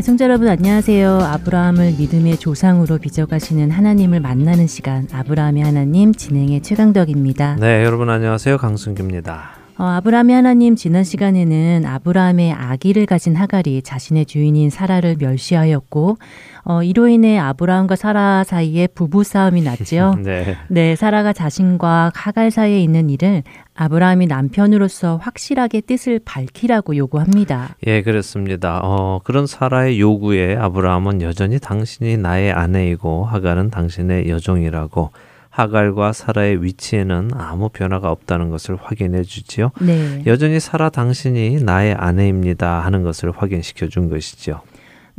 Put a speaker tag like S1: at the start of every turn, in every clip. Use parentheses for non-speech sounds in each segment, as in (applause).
S1: 애청자 여러분 안녕하세요. 아브라함을 믿음의 조상으로 빚어가시는 하나님을 만나는 시간 아브라함의 하나님 진행의 최강덕입니다.
S2: 네, 여러분 안녕하세요. 강승규입니다.
S1: 어, 아브라함의 하나님 지난 시간에는 아브라함의 아기를 가진 하갈이 자신의 주인인 사라를 멸시하였고 어, 이로 인해 아브라함과 사라 사이에 부부 싸움이 났지요. (laughs)
S2: 네.
S1: 네, 사라가 자신과 하갈 사이에 있는 일을 아브라함이 남편으로서 확실하게 뜻을 밝히라고 요구합니다.
S2: 예, 그렇습니다. 어, 그런 사라의 요구에 아브라함은 여전히 당신이 나의 아내이고 하갈은 당신의 여종이라고 하갈과 사라의 위치에는 아무 변화가 없다는 것을 확인해 주지요.
S1: 네.
S2: 여전히 사라 당신이 나의 아내입니다 하는 것을 확인시켜 준 것이죠.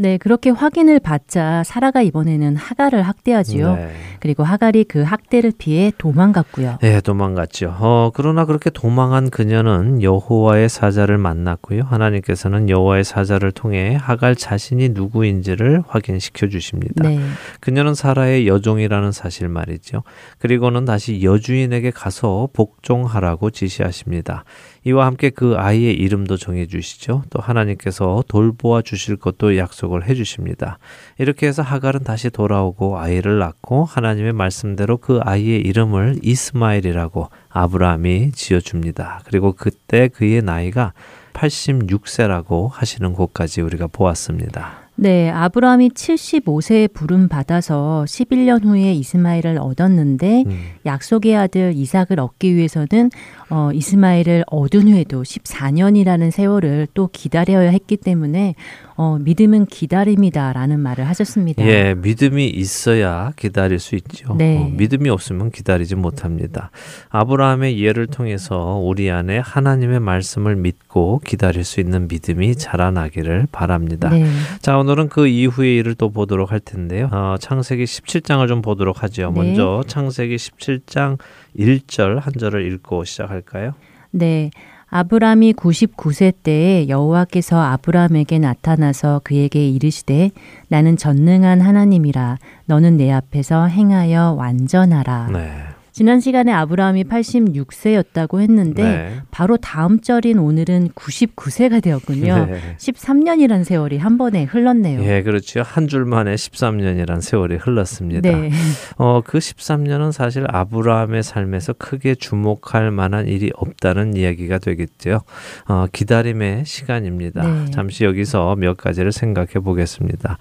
S1: 네, 그렇게 확인을 받자 사라가 이번에는 하갈을 학대하지요.
S2: 네.
S1: 그리고 하갈이 그 학대를 피해 도망갔고요.
S2: 네, 도망갔죠. 어, 그러나 그렇게 도망한 그녀는 여호와의 사자를 만났고요. 하나님께서는 여호와의 사자를 통해 하갈 자신이 누구인지를 확인시켜 주십니다.
S1: 네.
S2: 그녀는 사라의 여종이라는 사실 말이죠. 그리고는 다시 여주인에게 가서 복종하라고 지시하십니다. 이와 함께 그 아이의 이름도 정해 주시죠. 또 하나님께서 돌보아 주실 것도 약속을 해 주십니다. 이렇게 해서 하갈은 다시 돌아오고 아이를 낳고 하나님의 말씀대로 그 아이의 이름을 이스마엘이라고 아브라함이 지어 줍니다. 그리고 그때 그의 나이가 86세라고 하시는 곳까지 우리가 보았습니다.
S1: 네, 아브라함이 75세에 부름 받아서 11년 후에 이스마엘을 얻었는데
S2: 음.
S1: 약속의 아들 이삭을 얻기 위해서는 어, 이스마엘을 얻은 후에도 14년이라는 세월을 또 기다려야 했기 때문에 어, 믿음은 기다림이다라는 말을 하셨습니다.
S2: 예, 믿음이 있어야 기다릴 수 있죠.
S1: 네.
S2: 어, 믿음이 없으면 기다리지 못합니다. 아브라함의 예를 통해서 우리 안에 하나님의 말씀을 믿고 기다릴 수 있는 믿음이 자라나기를 바랍니다.
S1: 네.
S2: 자, 오늘은 그 이후의 일을 또 보도록 할 텐데요. 어, 창세기 17장을 좀 보도록 하죠.
S1: 네.
S2: 먼저 창세기 17장 1절 한 절을 읽고 시작할까요?
S1: 네. 아브람이 99세 때에 여호와께서 아브람에게 나타나서 그에게 이르시되 나는 전능한 하나님이라 너는 내 앞에서 행하여 완전하라.
S2: 네.
S1: 지난 시간에 아브라함이 86세였다고 했는데
S2: 네.
S1: 바로 다음 절인 오늘은 99세가 되었군요.
S2: 네.
S1: 13년이라는 세월이 한 번에 흘렀네요.
S2: 예, 그렇죠. 한 줄 만에 13년이란 세월이 흘렀습니다.
S1: 네.
S2: 어, 그 13년은 사실 아브라함의 삶에서 크게 주목할 만한 일이 없다는 이야기가 되겠죠. 어, 기다림의 시간입니다.
S1: 네.
S2: 잠시 여기서 몇 가지를 생각해 보겠습니다.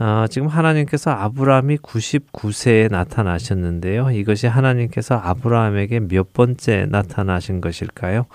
S2: 어, 지금 하나님께서 아브라함이 99세에 나타나셨는데요. 이것이 하나님께서 아브라함에게 몇 번째 나타나신 것일까요?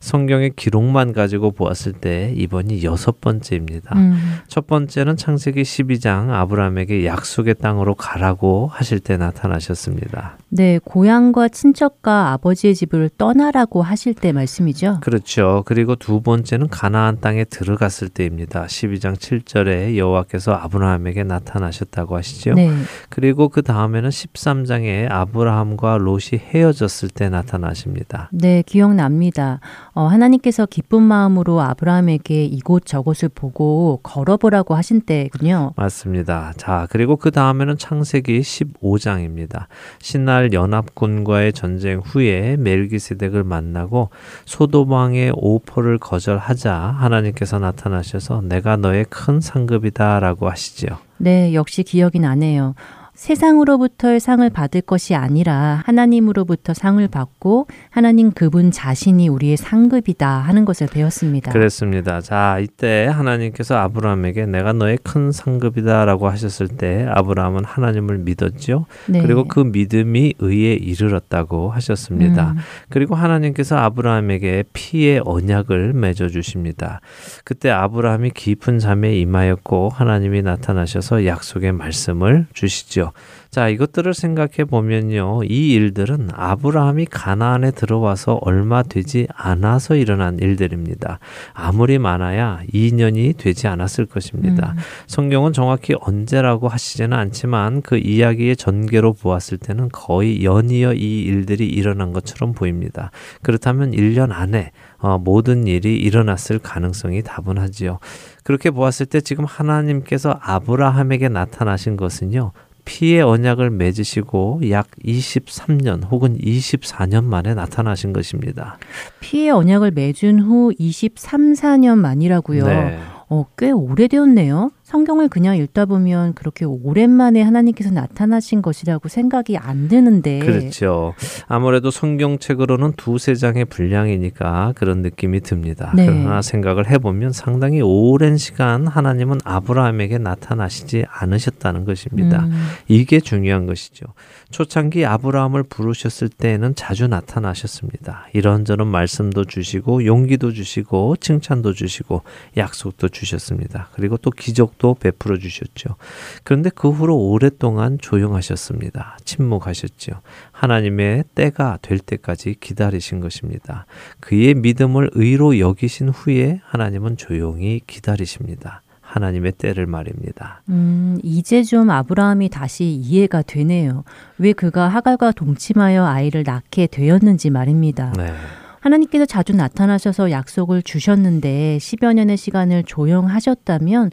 S2: 성경의 기록만 가지고 보았을 때 이번이 여섯 번째입니다.
S1: 음,
S2: 첫 번째는 창세기 12장 아브라함에게 약속의 땅으로 가라고 하실 때 나타나셨습니다.
S1: 네, 고향과 친척과 아버지의 집을 떠나라고 하실 때 말씀이죠.
S2: 그렇죠. 그리고 두 번째는 가나안 땅에 들어갔을 때입니다. 12장 7절에 여호와께서 아브라함에게 나타나셨다고 하시죠.
S1: 네.
S2: 그리고 그 다음에는 13장에 아브라함과 롯이 헤어졌을 때 나타나십니다.
S1: 네, 기억납니다. 어, 하나님께서 기쁜 마음으로 아브라함에게 이곳 저곳을 보고 걸어보라고 하신 때군요.
S2: 맞습니다. 자, 그리고 그 다음에는 창세기 15장입니다. 신날 연합군과의 전쟁 후에 멜기세덱을 만나고 소도방의 오포를 거절하자 하나님께서 나타나셔서 내가 너의 큰 상급이다라고 하시지요.
S1: 네, 역시 기억이 나네요. 세상으로부터의 상을 받을 것이 아니라 하나님으로부터 상을 받고 하나님 그분 자신이 우리의 상급이다 하는 것을 배웠습니다.
S2: 그랬습니다. 자, 이때 하나님께서 아브라함에게 내가 너의 큰 상급이다라고 하셨을 때 아브라함은 하나님을 믿었죠.
S1: 네.
S2: 그리고 그 믿음이 의에 이르렀다고 하셨습니다.
S1: 음,
S2: 그리고 하나님께서 아브라함에게 피의 언약을 맺어 주십니다. 그때 아브라함이 깊은 잠에 임하였고 하나님이 나타나셔서 약속의 말씀을 주시죠. 자, 이것들을 생각해 보면요. 이 일들은 아브라함이 가나안에 들어와서 얼마 되지 않아서 일어난 일들입니다. 아무리 많아야 2년이 되지 않았을 것입니다. 음. 성경은 정확히 언제라고 하시지는 않지만 그 이야기의 전개로 보았을 때는 거의 연이어 이 일들이 일어난 것처럼 보입니다. 그렇다면 1년 안에 어, 모든 일이 일어났을 가능성이 다분하지요. 그렇게 보았을 때 지금 하나님께서 아브라함에게 나타나신 것은요. 피의 언약을 맺으시고 약 23년 혹은 24년 만에 나타나신 것입니다.
S1: 피의 언약을 맺은 후 23, 4년 만이라고요. 네. 어, 꽤 오래되었네요. 성경을 그냥 읽다 보면 그렇게 오랜만에 하나님께서 나타나신 것이라고 생각이 안 드는데.
S2: 그렇죠. 아무래도 성경책으로는 두세 장의 분량이니까 그런 느낌이 듭니다. 네. 그러나 생각을 해보면 상당히 오랜 시간 하나님은 아브라함에게 나타나시지 않으셨다는 것입니다. 음. 이게 중요한 것이죠. 초창기 아브라함을 부르셨을 때에는 자주 나타나셨습니다. 이런저런 말씀도 주시고 용기도 주시고 칭찬도 주시고 약속도 주셨습니다. 그리고 또 기적 도 베풀어 주셨죠. 그런데 그 후로 오랫동안 조용하셨습니다. 침묵하셨죠. 하나님의 때가 될 때까지 기다리신 것입니다. 그의 믿음을 의로 여기신 후에 하나님은 조용히 기다리십니다. 하나님의 때를 말입니다.
S1: 음, 이제 좀 아브라함이 다시 이해가 되네요. 왜 그가 하갈과 동침하여 아이를 낳게 되었는지 말입니다. 네. 하나님께서 자주 나타나셔서 약속을 주셨는데 10여 년의 시간을 조용하셨다면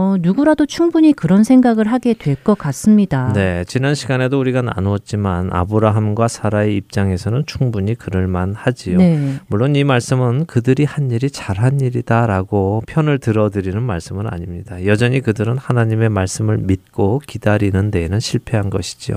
S1: 어, 누구라도 충분히 그런 생각을 하게 될 것 같습니다.
S2: 네, 지난 시간에도 우리가 나누었지만 아브라함과 사라의 입장에서는 충분히 그럴 만 하지요. 네. 물론 이 말씀은 그들이 한 일이 잘한 일이다라고 편을 들어드리는 말씀은 아닙니다. 여전히 그들은 하나님의 말씀을 믿고 기다리는 데에는 실패한 것이지요.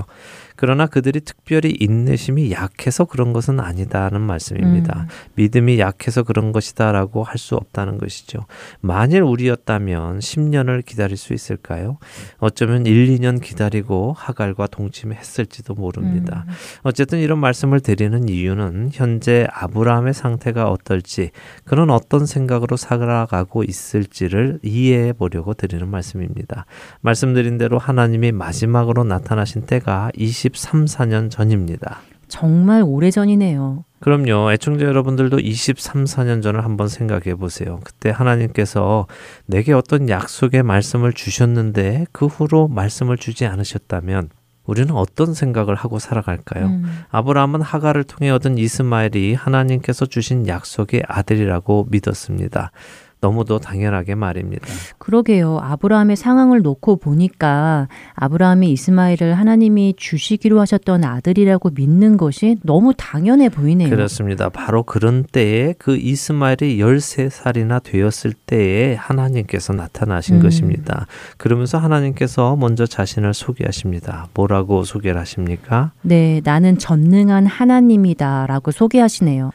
S2: 그러나 그들이 특별히 인내심이 약해서 그런 것은 아니다는 말씀입니다. 음. 믿음이 약해서 그런 것이다라고 할 수 없다는 것이죠. 만일 우리였다면 10년을 기다릴 수 있을까요? 어쩌면 1, 2년 기다리고 하갈과 동침했을지도 모릅니다. 음. 어쨌든 이런 말씀을 드리는 이유는 현재 아브라함의 상태가 어떨지 그런 어떤 생각으로 살아가고 있을지를 이해해 보려고 드리는 말씀입니다. 말씀드린 대로 하나님이 마지막으로 나타나신 때가 20 23, 4년 전입니다.
S1: 정말 오래전이네요.
S2: 그럼요. 애청자 여러분들도 23, 4년 전을 한번 생각해 보세요. 그때 하나님께서 내게 어떤 약속의 말씀을 주셨는데 그 후로 말씀을 주지 않으셨다면 우리는 어떤 생각을 하고 살아갈까요? 음. 아브라함은 하가를 통해 얻은 이스마엘이 하나님께서 주신 약속의 아들이라고 믿었습니다. 너무도 당연하게 말입니다.
S1: 그러게요. 아브라함의 상황을 놓고 보니까 아브라함이 이스마엘을 하나님이 주시기로 하셨던 아들이라고 믿는 것이 너무 당연해 보이네요.
S2: 그렇습니다. 바로 그런 때에 그 이스마엘이 13살이나 되었을 때에 하나님께서 나타나신 음. 것입니다. 그러면서 하나님께서 먼저 자신을 소개하십니다. 뭐라고 소개를 하십니까?
S1: 네, 나는 전능한 하나님이다라고 소개하시네요.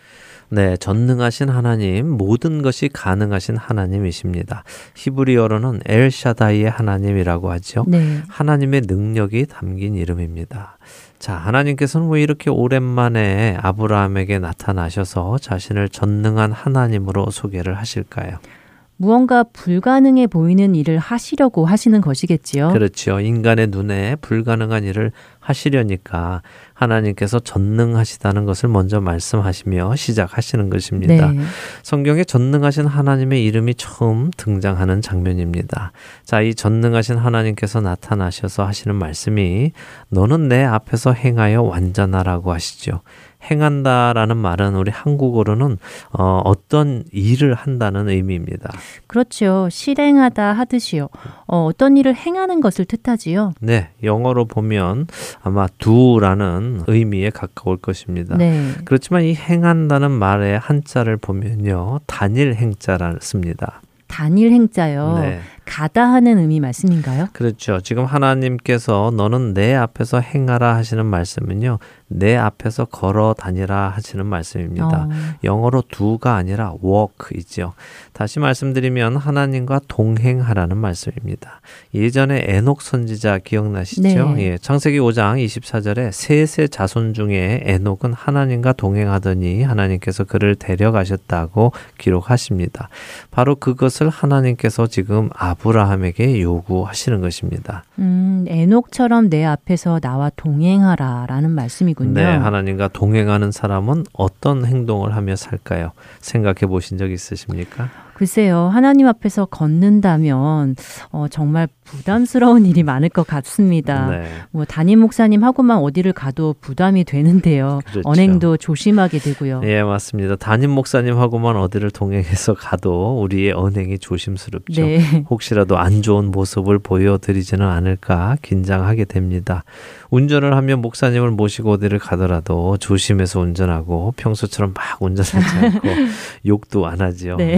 S2: 네, 전능하신 하나님, 모든 것이 가능하신 하나님이십니다. 히브리어로는 엘샤다이의 하나님이라고 하죠. 네. 하나님의 능력이 담긴 이름입니다. 자, 하나님께서는 왜 이렇게 오랜만에 아브라함에게 나타나셔서 자신을 전능한 하나님으로 소개를 하실까요?
S1: 무언가 불가능해 보이는 일을 하시려고 하시는 것이겠지요.
S2: 그렇죠. 인간의 눈에 불가능한 일을 하시려니까 하나님께서 전능하시다는 것을 먼저 말씀하시며 시작하시는 것입니다. 네. 성경에 전능하신 하나님의 이름이 처음 등장하는 장면입니다. 자, 이 전능하신 하나님께서 나타나셔서 하시는 말씀이 너는 내 앞에서 행하여 완전하라고 하시죠. 행한다라는 말은 우리 한국어로는 어, 어떤 일을 한다는 의미입니다.
S1: 그렇죠. 실행하다 하듯이요. 어, 어떤 일을 행하는 것을 뜻하지요.
S2: 네, 영어로 보면 아마 do라는 의미에 가까울 것입니다. 네. 그렇지만 이 행한다는 말의 한자를 보면요, 단일 행자를 씁니다.
S1: 단일 행자요. 네. 가다 하는 의미 말씀인가요?
S2: 그렇죠. 지금 하나님께서 너는 내 앞에서 행하라 하시는 말씀은요. 내 앞에서 걸어 다니라 하시는 말씀입니다. 어. 영어로 두가 아니라 walk이죠. 다시 말씀드리면 하나님과 동행하라는 말씀입니다. 예전에 에녹 선지자 기억나시죠? 네. 예, 창세기 5장 24절에 셋의 자손 중에 에녹은 하나님과 동행하더니 하나님께서 그를 데려가셨다고 기록하십니다. 바로 그것을 하나님께서 지금 아 아브라함에게 요구하시는 것입니다.
S1: 음, 에녹처럼 내 앞에서 나와 동행하라라는 말씀이군요.
S2: 네, 하나님과 동행하는 사람은 어떤 행동을 하며 살까요? 생각해 보신 적 있으십니까?
S1: 글쎄요, 하나님 앞에서 걷는다면 어, 정말 부담스러운 일이 많을 것 같습니다. 네. 뭐 담임 목사님 하고만 어디를 가도 부담이 되는데요. 그렇죠. 언행도 조심하게 되고요.
S2: 예, 맞습니다. 담임 목사님 하고만 어디를 동행해서 가도 우리의 언행이 조심스럽죠. 네. 혹시라도 안 좋은 모습을 보여드리지는 않을까 긴장하게 됩니다. 운전을 하면 목사님을 모시고 어디를 가더라도 조심해서 운전하고 평소처럼 막 운전하지 (laughs) 않고 욕도 안 하지요. 네.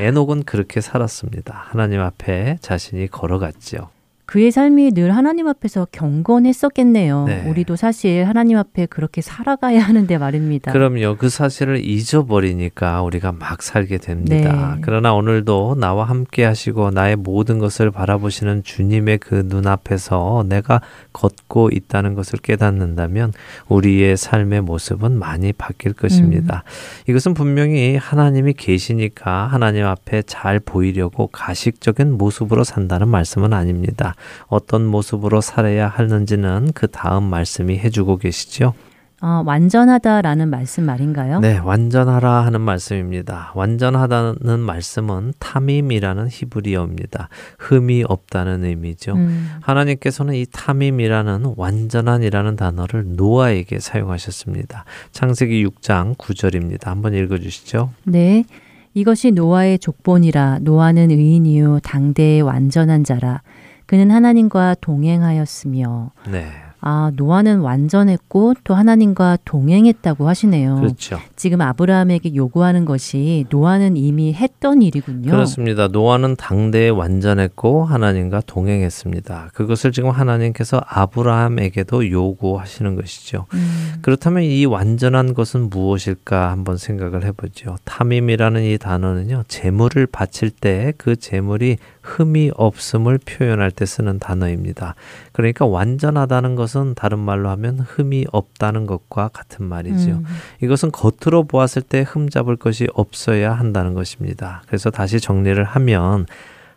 S2: 예. 에녹은 그렇게 살았습니다. 하나님 앞에 자신이 걸어갔지요.
S1: 그의 삶이 늘 하나님 앞에서 경건했었겠네요. 네. 우리도 사실 하나님 앞에 그렇게 살아가야 하는데 말입니다.
S2: 그럼요. 그 사실을 잊어버리니까 우리가 막 살게 됩니다. 네. 그러나 오늘도 나와 함께 하시고 나의 모든 것을 바라보시는 주님의 그 눈앞에서 내가 걷고 있다는 것을 깨닫는다면 우리의 삶의 모습은 많이 바뀔 것입니다. 음. 이것은 분명히 하나님이 계시니까 하나님 앞에 잘 보이려고 가식적인 모습으로 산다는 말씀은 아닙니다. 어떤 모습으로 살아야 하는지는 그 다음 말씀이 해주고 계시죠.
S1: 어, 완전하다라는 말씀 말인가요?
S2: 네, 완전하라 하는 말씀입니다. 완전하다는 말씀은 타밈이라는 히브리어입니다. 흠이 없다는 의미죠. 음. 하나님께서는 이 타밈이라는 완전한이라는 단어를 노아에게 사용하셨습니다. 창세기 6장 9절입니다. 한번 읽어 주시죠.
S1: 네. 이것이 노아의 족본이라 노아는 의인이요 당대의 완전한 자라 그는 하나님과 동행하였으며 네. 아, 노아는 완전했고 또 하나님과 동행했다고 하시네요.
S2: 그렇죠.
S1: 지금 아브라함에게 요구하는 것이 노아는 이미 했던 일이군요.
S2: 그렇습니다. 노아는 당대에 완전했고 하나님과 동행했습니다. 그것을 지금 하나님께서 아브라함에게도 요구하시는 것이죠. 음. 그렇다면 이 완전한 것은 무엇일까 한번 생각을 해보죠. 탐임이라는 이 단어는요, 재물을 바칠 때 그 재물이 흠이 없음을 표현할 때 쓰는 단어입니다. 그러니까 완전하다는 것은 다른 말로 하면 흠이 없다는 것과 같은 말이죠. 음. 이것은 겉으로 보았을 때 흠 잡을 것이 없어야 한다는 것입니다. 그래서 다시 정리를 하면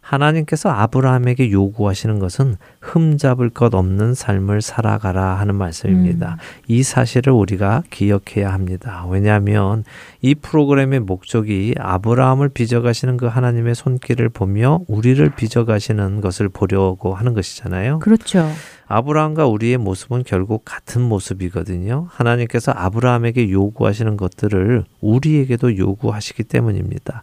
S2: 하나님께서 아브라함에게 요구하시는 것은 흠잡을 것 없는 삶을 살아가라 하는 말씀입니다. 음. 이 사실을 우리가 기억해야 합니다. 왜냐하면 이 프로그램의 목적이 아브라함을 빚어가시는 그 하나님의 손길을 보며 우리를 빚어가시는 것을 보려고 하는 것이잖아요.
S1: 그렇죠.
S2: 아브라함과 우리의 모습은 결국 같은 모습이거든요. 하나님께서 아브라함에게 요구하시는 것들을 우리에게도 요구하시기 때문입니다.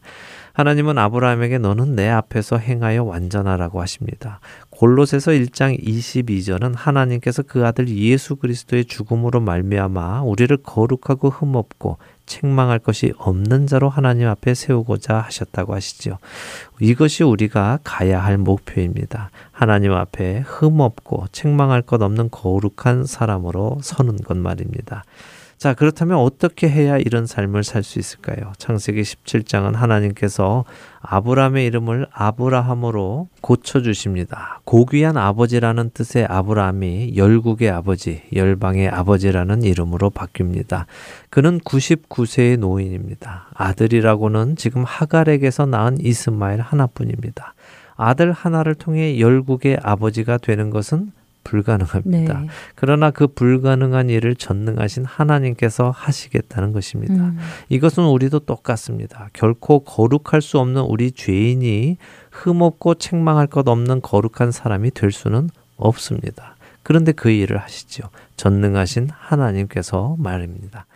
S2: 하나님은 아브라함에게 너는 내 앞에서 행하여 완전하라고 하십니다. 골로새서 1장 22절은 하나님께서 그 아들 예수 그리스도의 죽음으로 말미암아 우리를 거룩하고 흠없고 책망할 것이 없는 자로 하나님 앞에 세우고자 하셨다고 하시죠. 이것이 우리가 가야 할 목표입니다. 하나님 앞에 흠없고 책망할 것 없는 거룩한 사람으로 서는 것 말입니다. 자, 그렇다면 어떻게 해야 이런 삶을 살 수 있을까요? 창세기 17장은 하나님께서 아브라함의 이름을 아브라함으로 고쳐 주십니다. 고귀한 아버지라는 뜻의 아브라함이 열국의 아버지, 열방의 아버지라는 이름으로 바뀝니다. 그는 99세의 노인입니다. 아들이라고는 지금 하갈에게서 낳은 이스마엘 하나뿐입니다. 아들 하나를 통해 열국의 아버지가 되는 것은 불가능합니다. 네. 그러나 그 불가능한 일을 전능하신 하나님께서 하시겠다는 것입니다. 음. 이것은 우리도 똑같습니다. 결코 거룩할 수 없는 우리 죄인이 흠없고 책망할 것 없는 거룩한 사람이 될 수는 없습니다. 그런데 그 일을 하시죠. 전능하신 하나님께서 말입니다.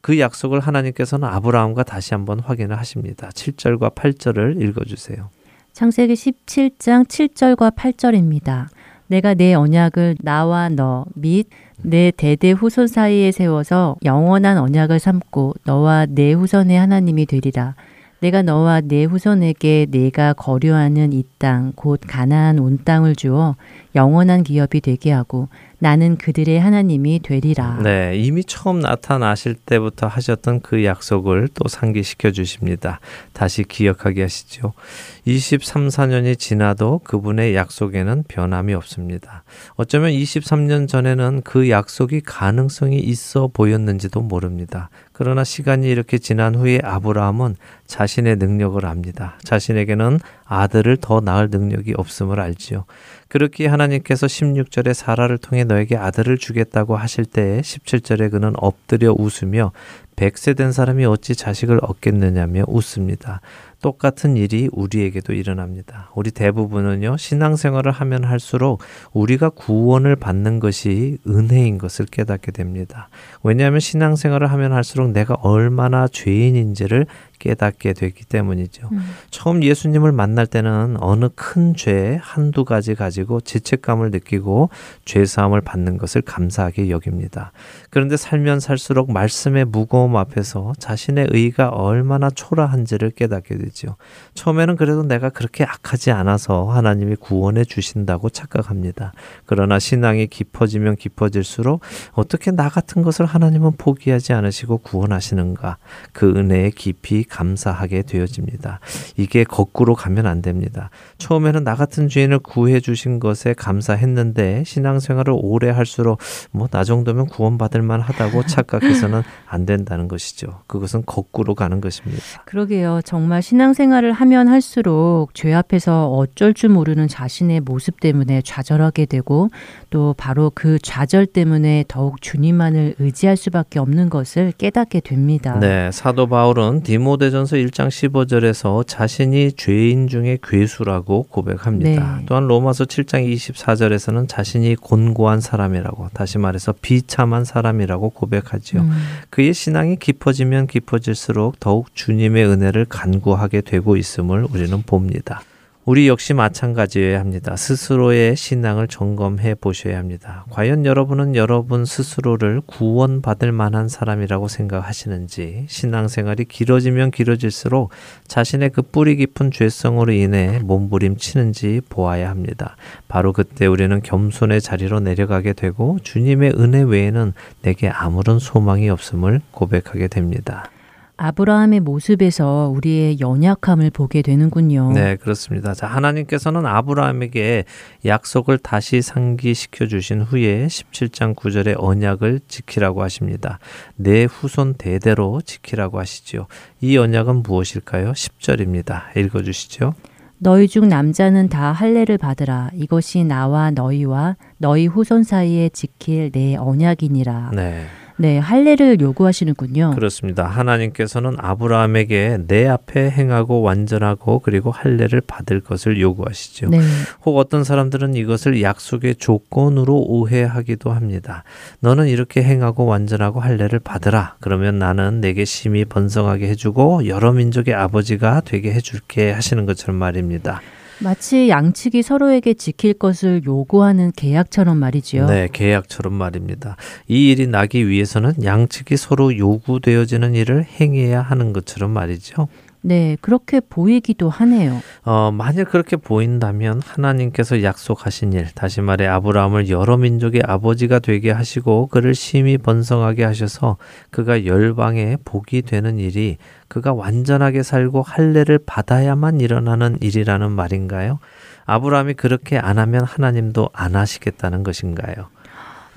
S2: 그 약속을 하나님께서는 아브라함과 다시 한번 확인을 하십니다. 7절과 8절을 읽어 주세요.
S1: 창세기 17장 7절과 8절입니다. 내가 내 언약을 나와 너 및 내 대대 후손 사이에 세워서 영원한 언약을 삼고 너와 내 후손의 하나님이 되리라. 내가 너와 내 후손에게 내가 거류하는 이 땅 곧 가나안 온 땅을 주어 영원한 기업이 되게 하고 나는 그들의 하나님이 되리라.
S2: 네, 이미 처음 나타나실 때부터 하셨던 그 약속을 또 상기시켜 주십니다. 다시 기억하게 하시죠. 23, 4년이 지나도 그분의 약속에는 변함이 없습니다. 어쩌면 23년 전에는 그 약속이 가능성이 있어 보였는지도 모릅니다. 그러나 시간이 이렇게 지난 후에 아브라함은 자신의 능력을 압니다. 자신에게는 아들을 더 낳을 능력이 없음을 알지요. 그렇게 하나님께서 16절에 사라를 통해 너에게 아들을 주겠다고 하실 때에 17절에 그는 엎드려 웃으며 백세 된 사람이 어찌 자식을 얻겠느냐며 웃습니다. 똑같은 일이 우리에게도 일어납니다. 우리 대부분은요, 신앙생활을 하면 할수록 우리가 구원을 받는 것이 은혜인 것을 깨닫게 됩니다. 왜냐하면 신앙생활을 하면 할수록 내가 얼마나 죄인인지를 깨닫게 되기 때문이죠. 음. 처음 예수님을 만날 때는 어느 큰 죄 한두 가지 가지고 죄책감을 느끼고 죄사함을 받는 것을 감사하게 여깁니다. 그런데 살면 살수록 말씀의 무거움 앞에서 자신의 의가 얼마나 초라한지를 깨닫게 되죠. 처음에는 그래도 내가 그렇게 악하지 않아서 하나님이 구원해 주신다고 착각합니다. 그러나 신앙이 깊어지면 깊어질수록 어떻게 나 같은 것을 하나님은 포기하지 않으시고 구원하시는가 그 은혜에 깊이 감사하게 되어집니다. 이게 거꾸로 가면 안 됩니다. 처음에는 나 같은 죄인을 구해 주신 것에 감사했는데 신앙생활을 오래 할수록 뭐 나 정도면 구원받을 만하다고 (laughs) 착각해서는 안 된다는 것이죠. 그것은 거꾸로 가는 것입니다.
S1: 그러게요. 정말 신앙생활을 하면 할수록 죄 앞에서 어쩔 줄 모르는 자신의 모습 때문에 좌절하게 되고 또 바로 그 좌절 때문에 더욱 주님만을 의지할 수밖에 없는 것을 깨닫게 됩니다.
S2: 네, 사도 바울은 디모 데 디모전서 1장 15절에서 자신이 죄인 중에 괴수라고 고백합니다. 네. 또한 로마서 7장 24절에서는 자신이 곤고한 사람이라고 다시 말해서 비참한 사람이라고 고백하지요. 음. 그의 신앙이 깊어지면 깊어질수록 더욱 주님의 은혜를 간구하게 되고 있음을 우리는 봅니다. 우리 역시 마찬가지여야 합니다. 스스로의 신앙을 점검해 보셔야 합니다. 과연 여러분은 여러분 스스로를 구원받을 만한 사람이라고 생각하시는지 신앙생활이 길어지면 길어질수록 자신의 그 뿌리 깊은 죄성으로 인해 몸부림치는지 보아야 합니다. 바로 그때 우리는 겸손의 자리로 내려가게 되고 주님의 은혜 외에는 내게 아무런 소망이 없음을 고백하게 됩니다.
S1: 아브라함의 모습에서 우리의 연약함을 보게 되는군요.
S2: 네, 그렇습니다. 자, 하나님께서는 아브라함에게 약속을 다시 상기시켜 주신 후에 17장 9절에 언약을 지키라고 하십니다. 내 후손 대대로 지키라고 하시지요. 이 언약은 무엇일까요? 10절입니다. 읽어 주시죠.
S1: 너희 중 남자는 다 할례를 받으라. 이것이 나와 너희와 너희 후손 사이에 지킬 내 언약이니라.
S2: 네.
S1: 네, 할례를 요구하시는군요.
S2: 그렇습니다. 하나님께서는 아브라함에게 내 앞에 행하고 완전하고 그리고 할례를 받을 것을 요구하시죠. 네. 혹 어떤 사람들은 이것을 약속의 조건으로 오해하기도 합니다. 너는 이렇게 행하고 완전하고 할례를 받으라. 그러면 나는 내게 심히 번성하게 해주고 여러 민족의 아버지가 되게 해줄게 하시는 것처럼 말입니다.
S1: 마치 양측이 서로에게 지킬 것을 요구하는 계약처럼 말이지요.
S2: 네, 계약처럼 말입니다. 이 일이 나기 위해서는 양측이 서로 요구되어지는 일을 행해야 하는 것처럼 말이죠.
S1: 네, 그렇게 보이기도 하네요.
S2: 어, 만약 그렇게 보인다면 하나님께서 약속하신 일, 다시 말해 아브라함을 여러 민족의 아버지가 되게 하시고 그를 심히 번성하게 하셔서 그가 열방에 복이 되는 일이 그가 완전하게 살고 할례를 받아야만 일어나는 일이라는 말인가요? 아브라함이 그렇게 안 하면 하나님도 안 하시겠다는 것인가요?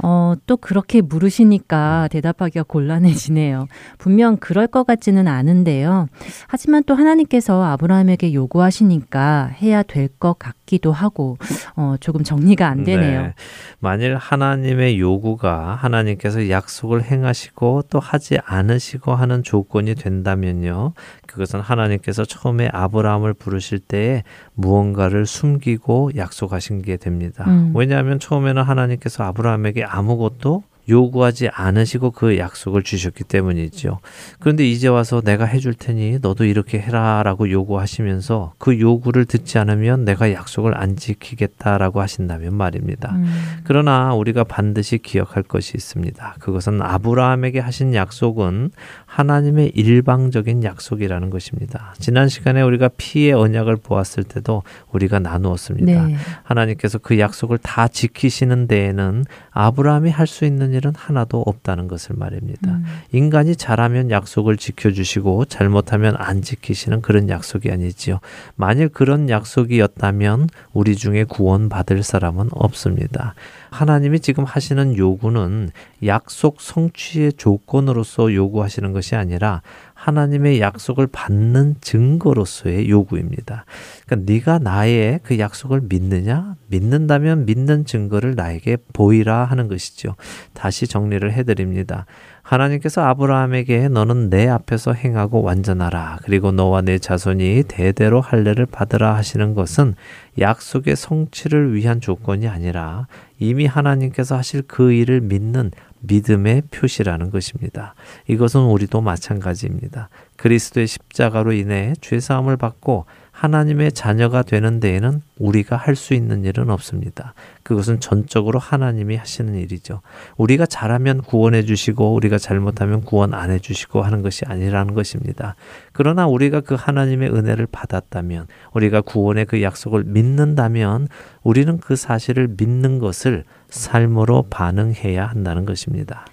S1: 어, 또 그렇게 물으시니까 대답하기가 곤란해지네요. 분명 그럴 것 같지는 않은데요. 하지만 또 하나님께서 아브라함에게 요구하시니까 해야 될 것 같 기도 하고, 어, 조금 정리가 안 되네요. 네.
S2: 만일 하나님의 요구가 하나님께서 약속을 행하시고 또 하지 않으시고 하는 조건이 된다면요. 그것은 하나님께서 처음에 아브라함을 부르실 때에 무언가를 숨기고 약속하신 게 됩니다. 음. 왜냐하면 처음에는 하나님께서 아브라함에게 아무것도 요구하지 않으시고 그 약속을 주셨기 때문이죠. 그런데 이제 와서 내가 해줄 테니 너도 이렇게 해라라고 요구하시면서 그 요구를 듣지 않으면 내가 약속을 안 지키겠다라고 하신다면 말입니다. 음. 그러나 우리가 반드시 기억할 것이 있습니다. 그것은 아브라함에게 하신 약속은 하나님의 일방적인 약속이라는 것입니다. 지난 시간에 우리가 피의 언약을 보았을 때도 우리가 나누었습니다. 네. 하나님께서 그 약속을 다 지키시는 데에는 아브라함이 할 수 있는 일은 하나도 없다는 것을 말입니다. 음. 인간이 잘하면 약속을 지켜주시고 잘못하면 안 지키시는 그런 약속이 아니지요. 만일 그런 약속이었다면 우리 중에 구원받을 사람은 없습니다. 하나님이 지금 하시는 요구는 약속 성취의 조건으로서 요구하시는 것이 아니라 하나님의 약속을 받는 증거로서의 요구입니다. 그러니까 네가 나의 그 약속을 믿느냐? 믿는다면 믿는 증거를 나에게 보이라 하는 것이죠. 다시 정리를 해드립니다. 하나님께서 아브라함에게 너는 내 앞에서 행하고 완전하라. 그리고 너와 내 자손이 대대로 할례를 받으라 하시는 것은 약속의 성취를 위한 조건이 아니라 이미 하나님께서 하실 그 일을 믿는 믿음의 표시라는 것입니다. 이것은 우리도 마찬가지입니다. 그리스도의 십자가로 인해 죄 사함을 받고 하나님의 자녀가 되는 데에는 우리가 할 수 있는 일은 없습니다. 그것은 전적으로 하나님이 하시는 일이죠. 우리가 잘하면 구원해 주시고 우리가 잘못하면 구원 안 해 주시고 하는 것이 아니라는 것입니다. 그러나 우리가 그 하나님의 은혜를 받았다면 우리가 구원의 그 약속을 믿는다면 우리는 그 사실을 믿는 것을 삶으로 반응해야 한다는 것입니다.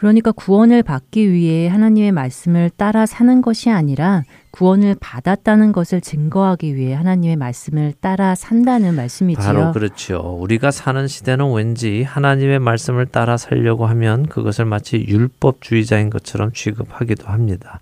S1: 그러니까 구원을 받기 위해 하나님의 말씀을 따라 사는 것이 아니라 구원을 받았다는 것을 증거하기 위해 하나님의 말씀을 따라 산다는 말씀이지요.
S2: 바로 그렇죠. 우리가 사는 시대는 왠지 하나님의 말씀을 따라 살려고 하면 그것을 마치 율법주의자인 것처럼 취급하기도 합니다.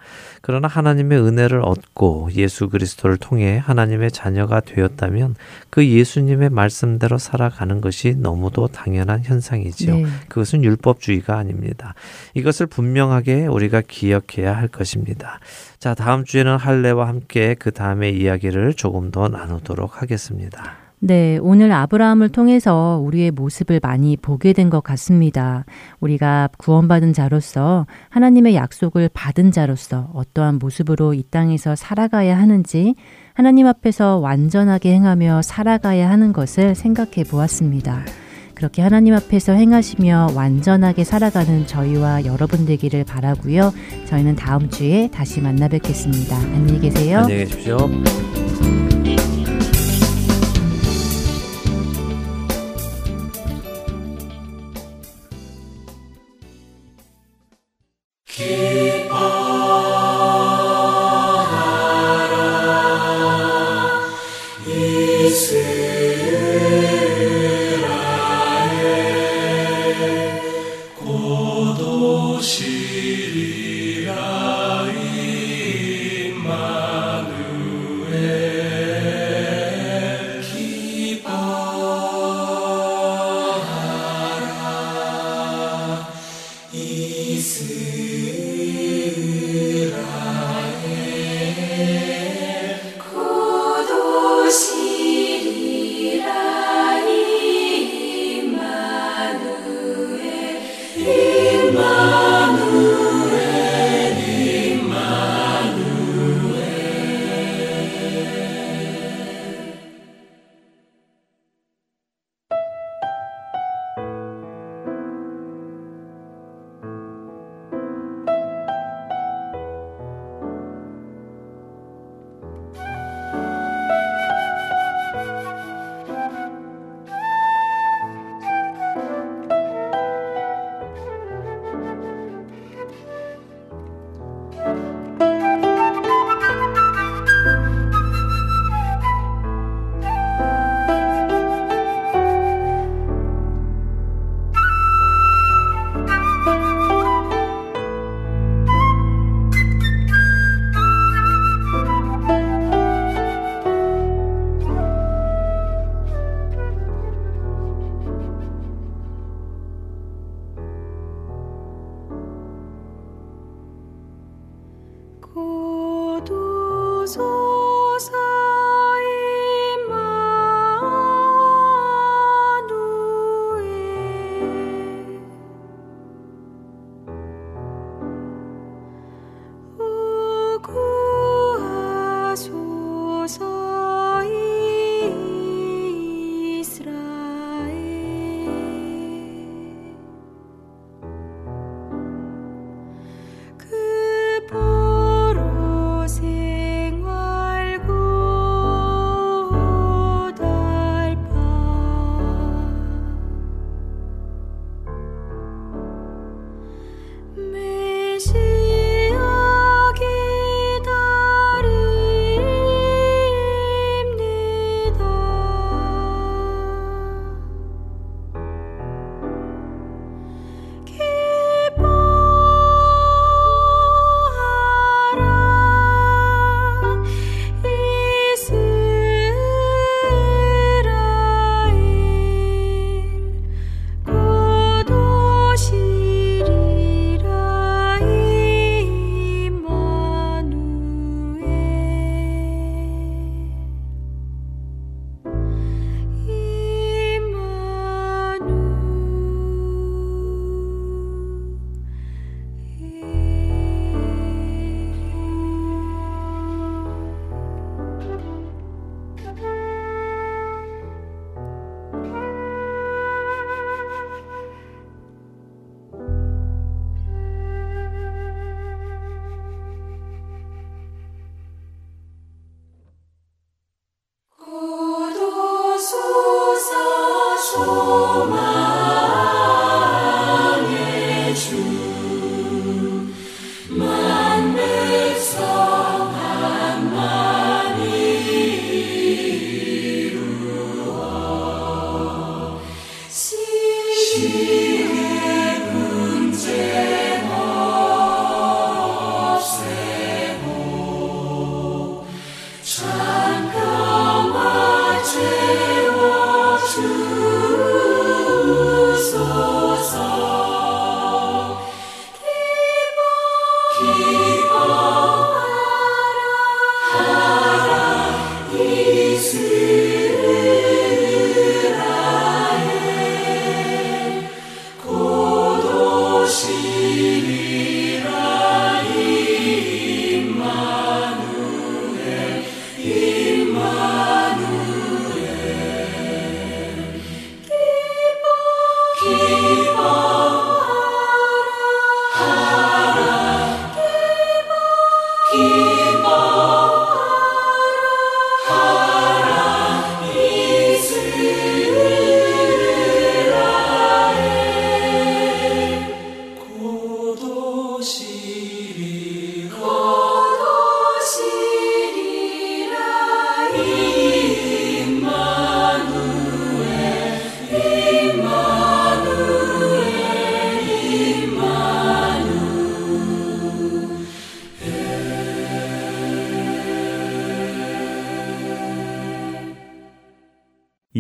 S2: 그러나 하나님의 은혜를 얻고 예수 그리스도를 통해 하나님의 자녀가 되었다면 그 예수님의 말씀대로 살아가는 것이 너무도 당연한 현상이지요. 네. 그것은 율법주의가 아닙니다. 이것을 분명하게 우리가 기억해야 할 것입니다. 자, 다음 주에는 할례와 함께 그 다음의 이야기를 조금 더 나누도록 하겠습니다.
S1: 네, 오늘 아브라함을 통해서 우리의 모습을 많이 보게 된 것 같습니다. 우리가 구원받은 자로서 하나님의 약속을 받은 자로서 어떠한 모습으로 이 땅에서 살아가야 하는지 하나님 앞에서 완전하게 행하며 살아가야 하는 것을 생각해 보았습니다. 그렇게 하나님 앞에서 행하시며 완전하게 살아가는 저희와 여러분 되기를 바라고요. 저희는 다음 주에 다시 만나 뵙겠습니다. 안녕히 계세요.
S2: 안녕히 계십시오. Keep on.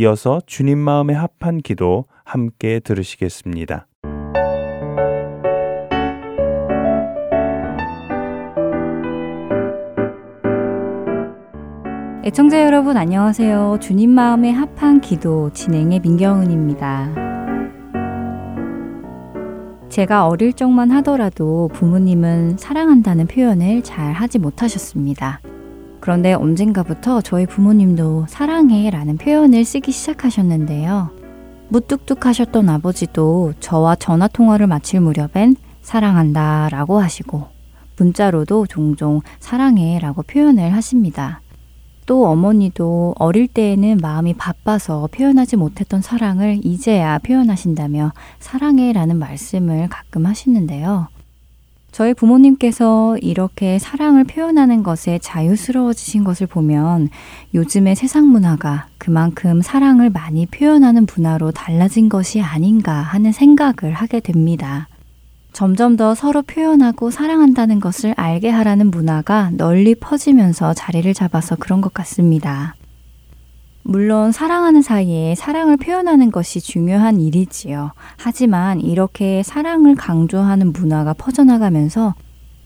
S3: 이어서 주님 마음에 합한 기도 함께 들으시겠습니다.
S4: 애청자 여러분 안녕하세요. 주님 마음에 합한 기도 진행의 민경은입니다. 제가 어릴 적만 하더라도 부모님은 사랑한다는 표현을 잘 하지 못하셨습니다. 그런데 언젠가부터 저희 부모님도 사랑해 라는 표현을 쓰기 시작하셨는데요. 무뚝뚝 하셨던 아버지도 저와 전화 통화를 마칠 무렵엔 사랑한다 라고 하시고 문자로도 종종 사랑해 라고 표현을 하십니다. 또 어머니도 어릴 때에는 마음이 바빠서 표현하지 못했던 사랑을 이제야 표현하신다며 사랑해 라는 말씀을 가끔 하시는데요. 저희 부모님께서 이렇게 사랑을 표현하는 것에 자유스러워지신 것을 보면 요즘의 세상 문화가 그만큼 사랑을 많이 표현하는 문화로 달라진 것이 아닌가 하는 생각을 하게 됩니다. 점점 더 서로 표현하고 사랑한다는 것을 알게 하라는 문화가 널리 퍼지면서 자리를 잡아서 그런 것 같습니다. 물론 사랑하는 사이에 사랑을 표현하는 것이 중요한 일이지요. 하지만 이렇게 사랑을 강조하는 문화가 퍼져나가면서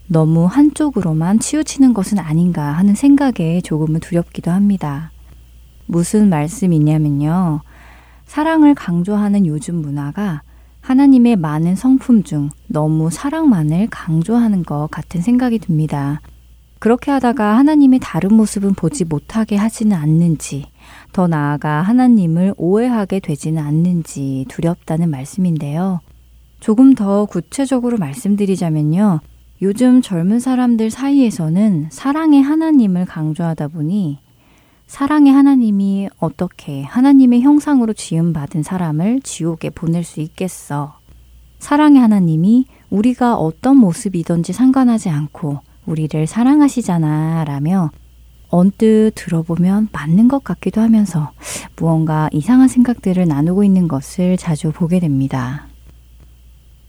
S4: 너무 한쪽으로만 치우치는 것은 아닌가 하는 생각에 조금은 두렵기도 합니다. 무슨 말씀이냐면요. 사랑을 강조하는 요즘 문화가 하나님의 많은 성품 중 너무 사랑만을 강조하는 것 같은 생각이 듭니다. 그렇게 하다가 하나님의 다른 모습은 보지 못하게 하지는 않는지, 더 나아가 하나님을 오해하게 되지는 않는지 두렵다는 말씀인데요. 조금 더 구체적으로 말씀드리자면요. 요즘 젊은 사람들 사이에서는 사랑의 하나님을 강조하다 보니 사랑의 하나님이 어떻게 하나님의 형상으로 지음받은 사람을 지옥에 보낼 수 있겠어? 사랑의 하나님이 우리가 어떤 모습이든지 상관하지 않고 우리를 사랑하시잖아 라며 언뜻 들어보면 맞는 것 같기도 하면서 무언가 이상한 생각들을 나누고 있는 것을 자주 보게 됩니다.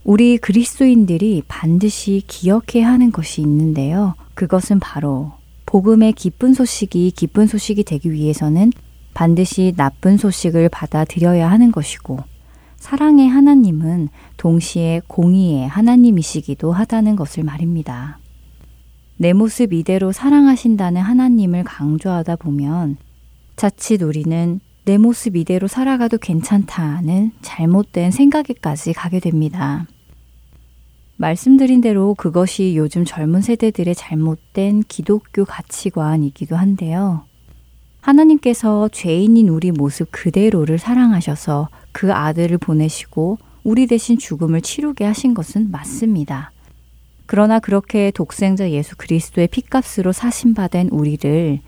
S4: 우리 그리스도인들이 반드시 기억해야 하는 것이 있는데요. 그것은 바로 복음의 기쁜 소식이 기쁜 소식이 되기 위해서는 반드시 나쁜 소식을 받아들여야 하는 것이고 사랑의 하나님은 동시에 공의의 하나님이시기도 하다는 것을 말입니다. 내 모습 이대로 사랑하신다는 하나님을 강조하다 보면 자칫 우리는 내 모습 이대로 살아가도 괜찮다는 잘못된 생각에까지 가게 됩니다. 말씀드린 대로 그것이 요즘 젊은 세대들의 잘못된 기독교 가치관이기도 한데요. 하나님께서 죄인인 우리 모습 그대로를 사랑하셔서 그 아들을 보내시고 우리 대신 죽음을 치르게 하신 것은 맞습니다. 그러나 그렇게 독생자 예수 그리스도의 피값으로 사신받은 우리를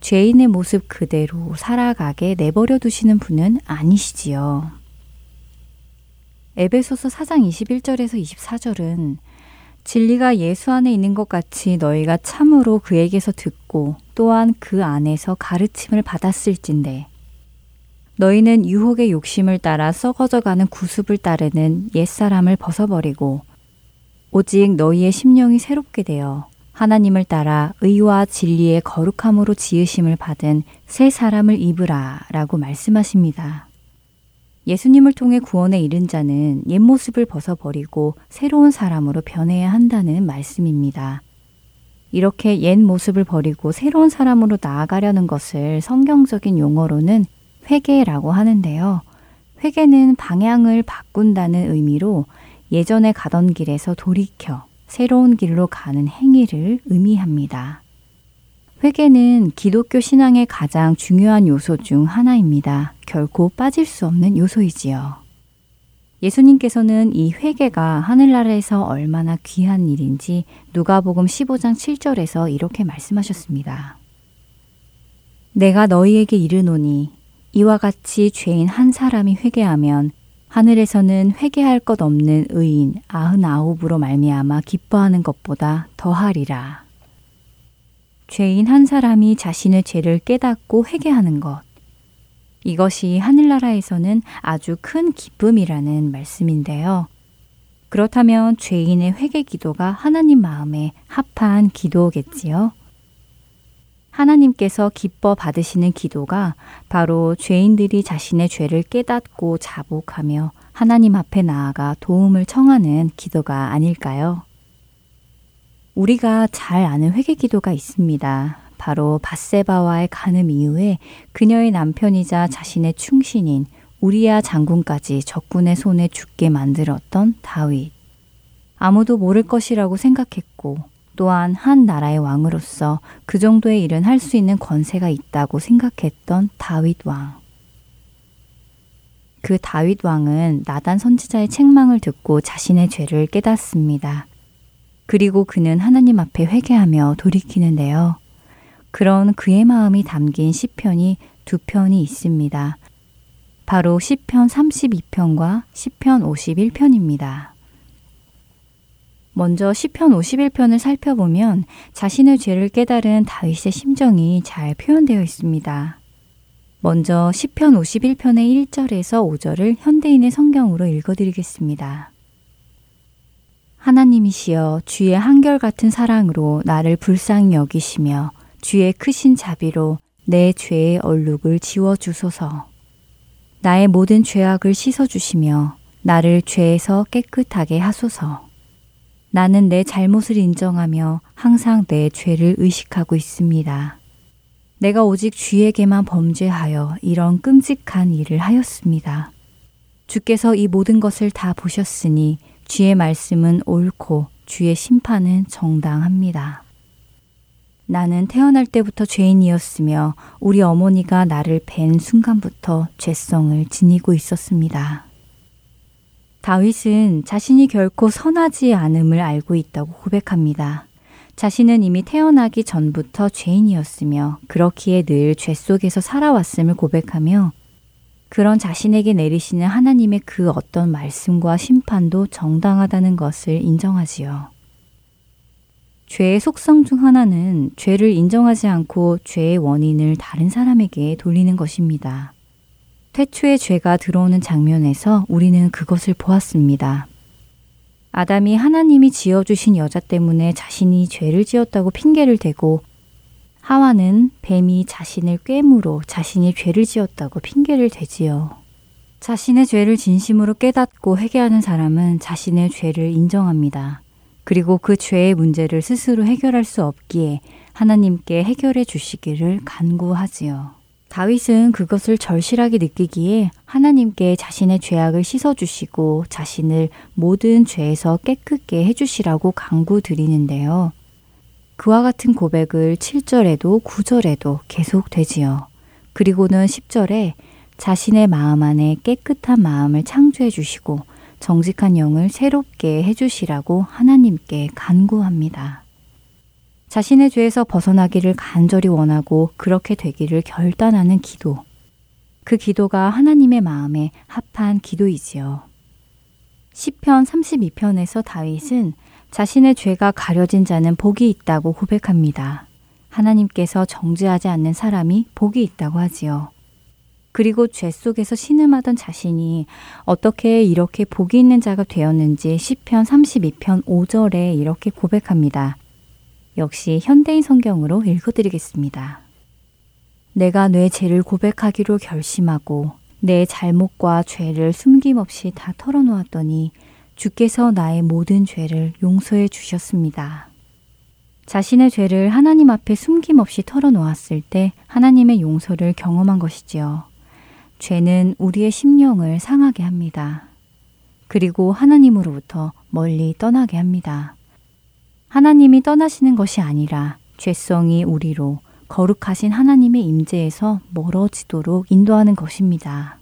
S4: 죄인의 모습 그대로 살아가게 내버려 두시는 분은 아니시지요. 에베소서 4장 21절에서 24절은 진리가 예수 안에 있는 것 같이 너희가 참으로 그에게서 듣고 또한 그 안에서 가르침을 받았을진데 너희는 유혹의 욕심을 따라 썩어져가는 구습을 따르는 옛사람을 벗어버리고 오직 너희의 심령이 새롭게 되어 하나님을 따라 의와 진리의 거룩함으로 지으심을 받은 새 사람을 입으라 라고 말씀하십니다. 예수님을 통해 구원에 이른 자는 옛 모습을 벗어버리고 새로운 사람으로 변해야 한다는 말씀입니다. 이렇게 옛 모습을 버리고 새로운 사람으로 나아가려는 것을 성경적인 용어로는 회개라고 하는데요. 회개는 방향을 바꾼다는 의미로 예전에 가던 길에서 돌이켜 새로운 길로 가는 행위를 의미합니다. 회개는 기독교 신앙의 가장 중요한 요소 중 하나입니다. 결코 빠질 수 없는 요소이지요. 예수님께서는 이 회개가 하늘나라에서 얼마나 귀한 일인지 누가복음 15장 7절에서 이렇게 말씀하셨습니다. 내가 너희에게 이르노니 이와 같이 죄인 한 사람이 회개하면 하늘에서는 회개할 것 없는 의인 아흔아홉으로 말미암아 기뻐하는 것보다 더하리라. 죄인 한 사람이 자신의 죄를 깨닫고 회개하는 것. 이것이 하늘나라에서는 아주 큰 기쁨이라는 말씀인데요. 그렇다면 죄인의 회개 기도가 하나님 마음에 합한 기도겠지요. 하나님께서 기뻐 받으시는 기도가 바로 죄인들이 자신의 죄를 깨닫고 자복하며 하나님 앞에 나아가 도움을 청하는 기도가 아닐까요? 우리가 잘 아는 회개 기도가 있습니다. 바로 바세바와의 간음 이후에 그녀의 남편이자 자신의 충신인 우리야 장군까지 적군의 손에 죽게 만들었던 다윗. 아무도 모를 것이라고 생각했고 또한 한 나라의 왕으로서 그 정도의 일은 할 수 있는 권세가 있다고 생각했던 다윗 왕. 그 다윗 왕은 나단 선지자의 책망을 듣고 자신의 죄를 깨닫습니다. 그리고 그는 하나님 앞에 회개하며 돌이키는데요. 그런 그의 마음이 담긴 시편이 두 편이 있습니다. 바로 시편 32편과 시편 51편입니다. 먼저 시편 51편을 살펴보면 자신의 죄를 깨달은 다윗의 심정이 잘 표현되어 있습니다. 먼저 시편 51편의 1절에서 5절을 현대인의 성경으로 읽어드리겠습니다. 하나님이시여 주의 한결같은 사랑으로 나를 불쌍히 여기시며 주의 크신 자비로 내 죄의 얼룩을 지워 주소서. 나의 모든 죄악을 씻어 주시며 나를 죄에서 깨끗하게 하소서. 나는 내 잘못을 인정하며 항상 내 죄를 의식하고 있습니다. 내가 오직 주에게만 범죄하여 이런 끔찍한 일을 하였습니다. 주께서 이 모든 것을 다 보셨으니 주의 말씀은 옳고 주의 심판은 정당합니다. 나는 태어날 때부터 죄인이었으며 우리 어머니가 나를 뵌 순간부터 죄성을 지니고 있었습니다. 다윗은 자신이 결코 선하지 않음을 알고 있다고 고백합니다. 자신은 이미 태어나기 전부터 죄인이었으며 그렇기에 늘 죄 속에서 살아왔음을 고백하며 그런 자신에게 내리시는 하나님의 그 어떤 말씀과 심판도 정당하다는 것을 인정하지요. 죄의 속성 중 하나는 죄를 인정하지 않고 죄의 원인을 다른 사람에게 돌리는 것입니다. 태초에 죄가 들어오는 장면에서 우리는 그것을 보았습니다. 아담이 하나님이 지어주신 여자 때문에 자신이 죄를 지었다고 핑계를 대고 하와는 뱀이 자신을 꿰물어 자신이 죄를 지었다고 핑계를 대지요. 자신의 죄를 진심으로 깨닫고 회개하는 사람은 자신의 죄를 인정합니다. 그리고 그 죄의 문제를 스스로 해결할 수 없기에 하나님께 해결해 주시기를 간구하지요. 다윗은 그것을 절실하게 느끼기에 하나님께 자신의 죄악을 씻어주시고 자신을 모든 죄에서 깨끗게 해주시라고 강구드리는데요. 그와 같은 고백을 7절에도 9절에도 계속 되지요. 그리고는 10절에 자신의 마음 안에 깨끗한 마음을 창조해 주시고 정직한 영을 새롭게 해 주시라고 하나님께 간구합니다. 자신의 죄에서 벗어나기를 간절히 원하고 그렇게 되기를 결단하는 기도. 그 기도가 하나님의 마음에 합한 기도이지요. 시편 32편에서 다윗은 자신의 죄가 가려진 자는 복이 있다고 고백합니다. 하나님께서 정죄하지 않는 사람이 복이 있다고 하지요. 그리고 죄 속에서 신음하던 자신이 어떻게 이렇게 복이 있는 자가 되었는지 시편 32편 5절에 이렇게 고백합니다. 역시 현대인 성경으로 읽어드리겠습니다. 내가 내 죄를 고백하기로 결심하고 내 잘못과 죄를 숨김없이 다 털어놓았더니 주께서 나의 모든 죄를 용서해 주셨습니다. 자신의 죄를 하나님 앞에 숨김없이 털어놓았을 때 하나님의 용서를 경험한 것이지요. 죄는 우리의 심령을 상하게 합니다. 그리고 하나님으로부터 멀리 떠나게 합니다. 하나님이 떠나시는 것이 아니라 죄성이 우리로 거룩하신 하나님의 임재에서 멀어지도록 인도하는 것입니다.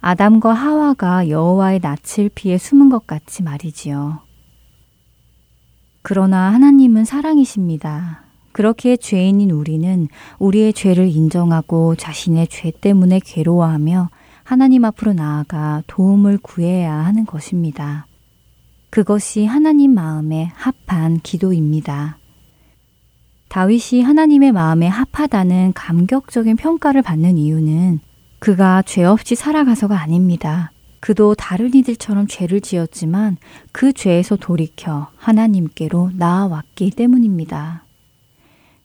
S4: 아담과 하와가 여호와의 낯을 피해 숨은 것 같이 말이지요. 그러나 하나님은 사랑이십니다. 그렇게 죄인인 우리는 우리의 죄를 인정하고 자신의 죄 때문에 괴로워하며 하나님 앞으로 나아가 도움을 구해야 하는 것입니다. 그것이 하나님 마음에 합한 기도입니다. 다윗이 하나님의 마음에 합하다는 감격적인 평가를 받는 이유는 그가 죄 없이 살아가서가 아닙니다. 그도 다른 이들처럼 죄를 지었지만 그 죄에서 돌이켜 하나님께로 나아왔기 때문입니다.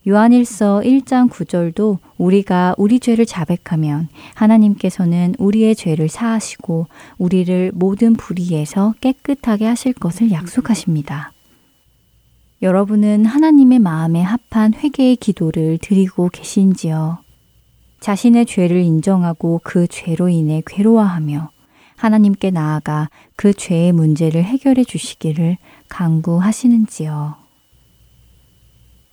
S4: 요한일서 1장 9절도 우리가 우리 죄를 자백하면 하나님께서는 우리의 죄를 사하시고 우리를 모든 불의에서 깨끗하게 하실 것을 약속하십니다. 여러분은 하나님의 마음에 합한 회개의 기도를 드리고 계신지요? 자신의 죄를 인정하고 그 죄로 인해 괴로워하며 하나님께 나아가 그 죄의 문제를 해결해 주시기를 강구하시는지요?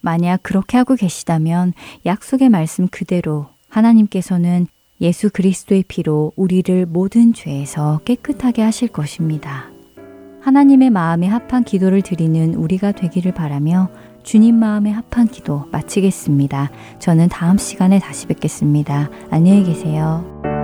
S4: 만약 그렇게 하고 계시다면 약속의 말씀 그대로 하나님께서는 예수 그리스도의 피로 우리를 모든 죄에서 깨끗하게 하실 것입니다. 하나님의 마음에 합한 기도를 드리는 우리가 되기를 바라며 주님 마음에 합한 기도 마치겠습니다. 저는 다음 시간에 다시 뵙겠습니다. 안녕히 계세요.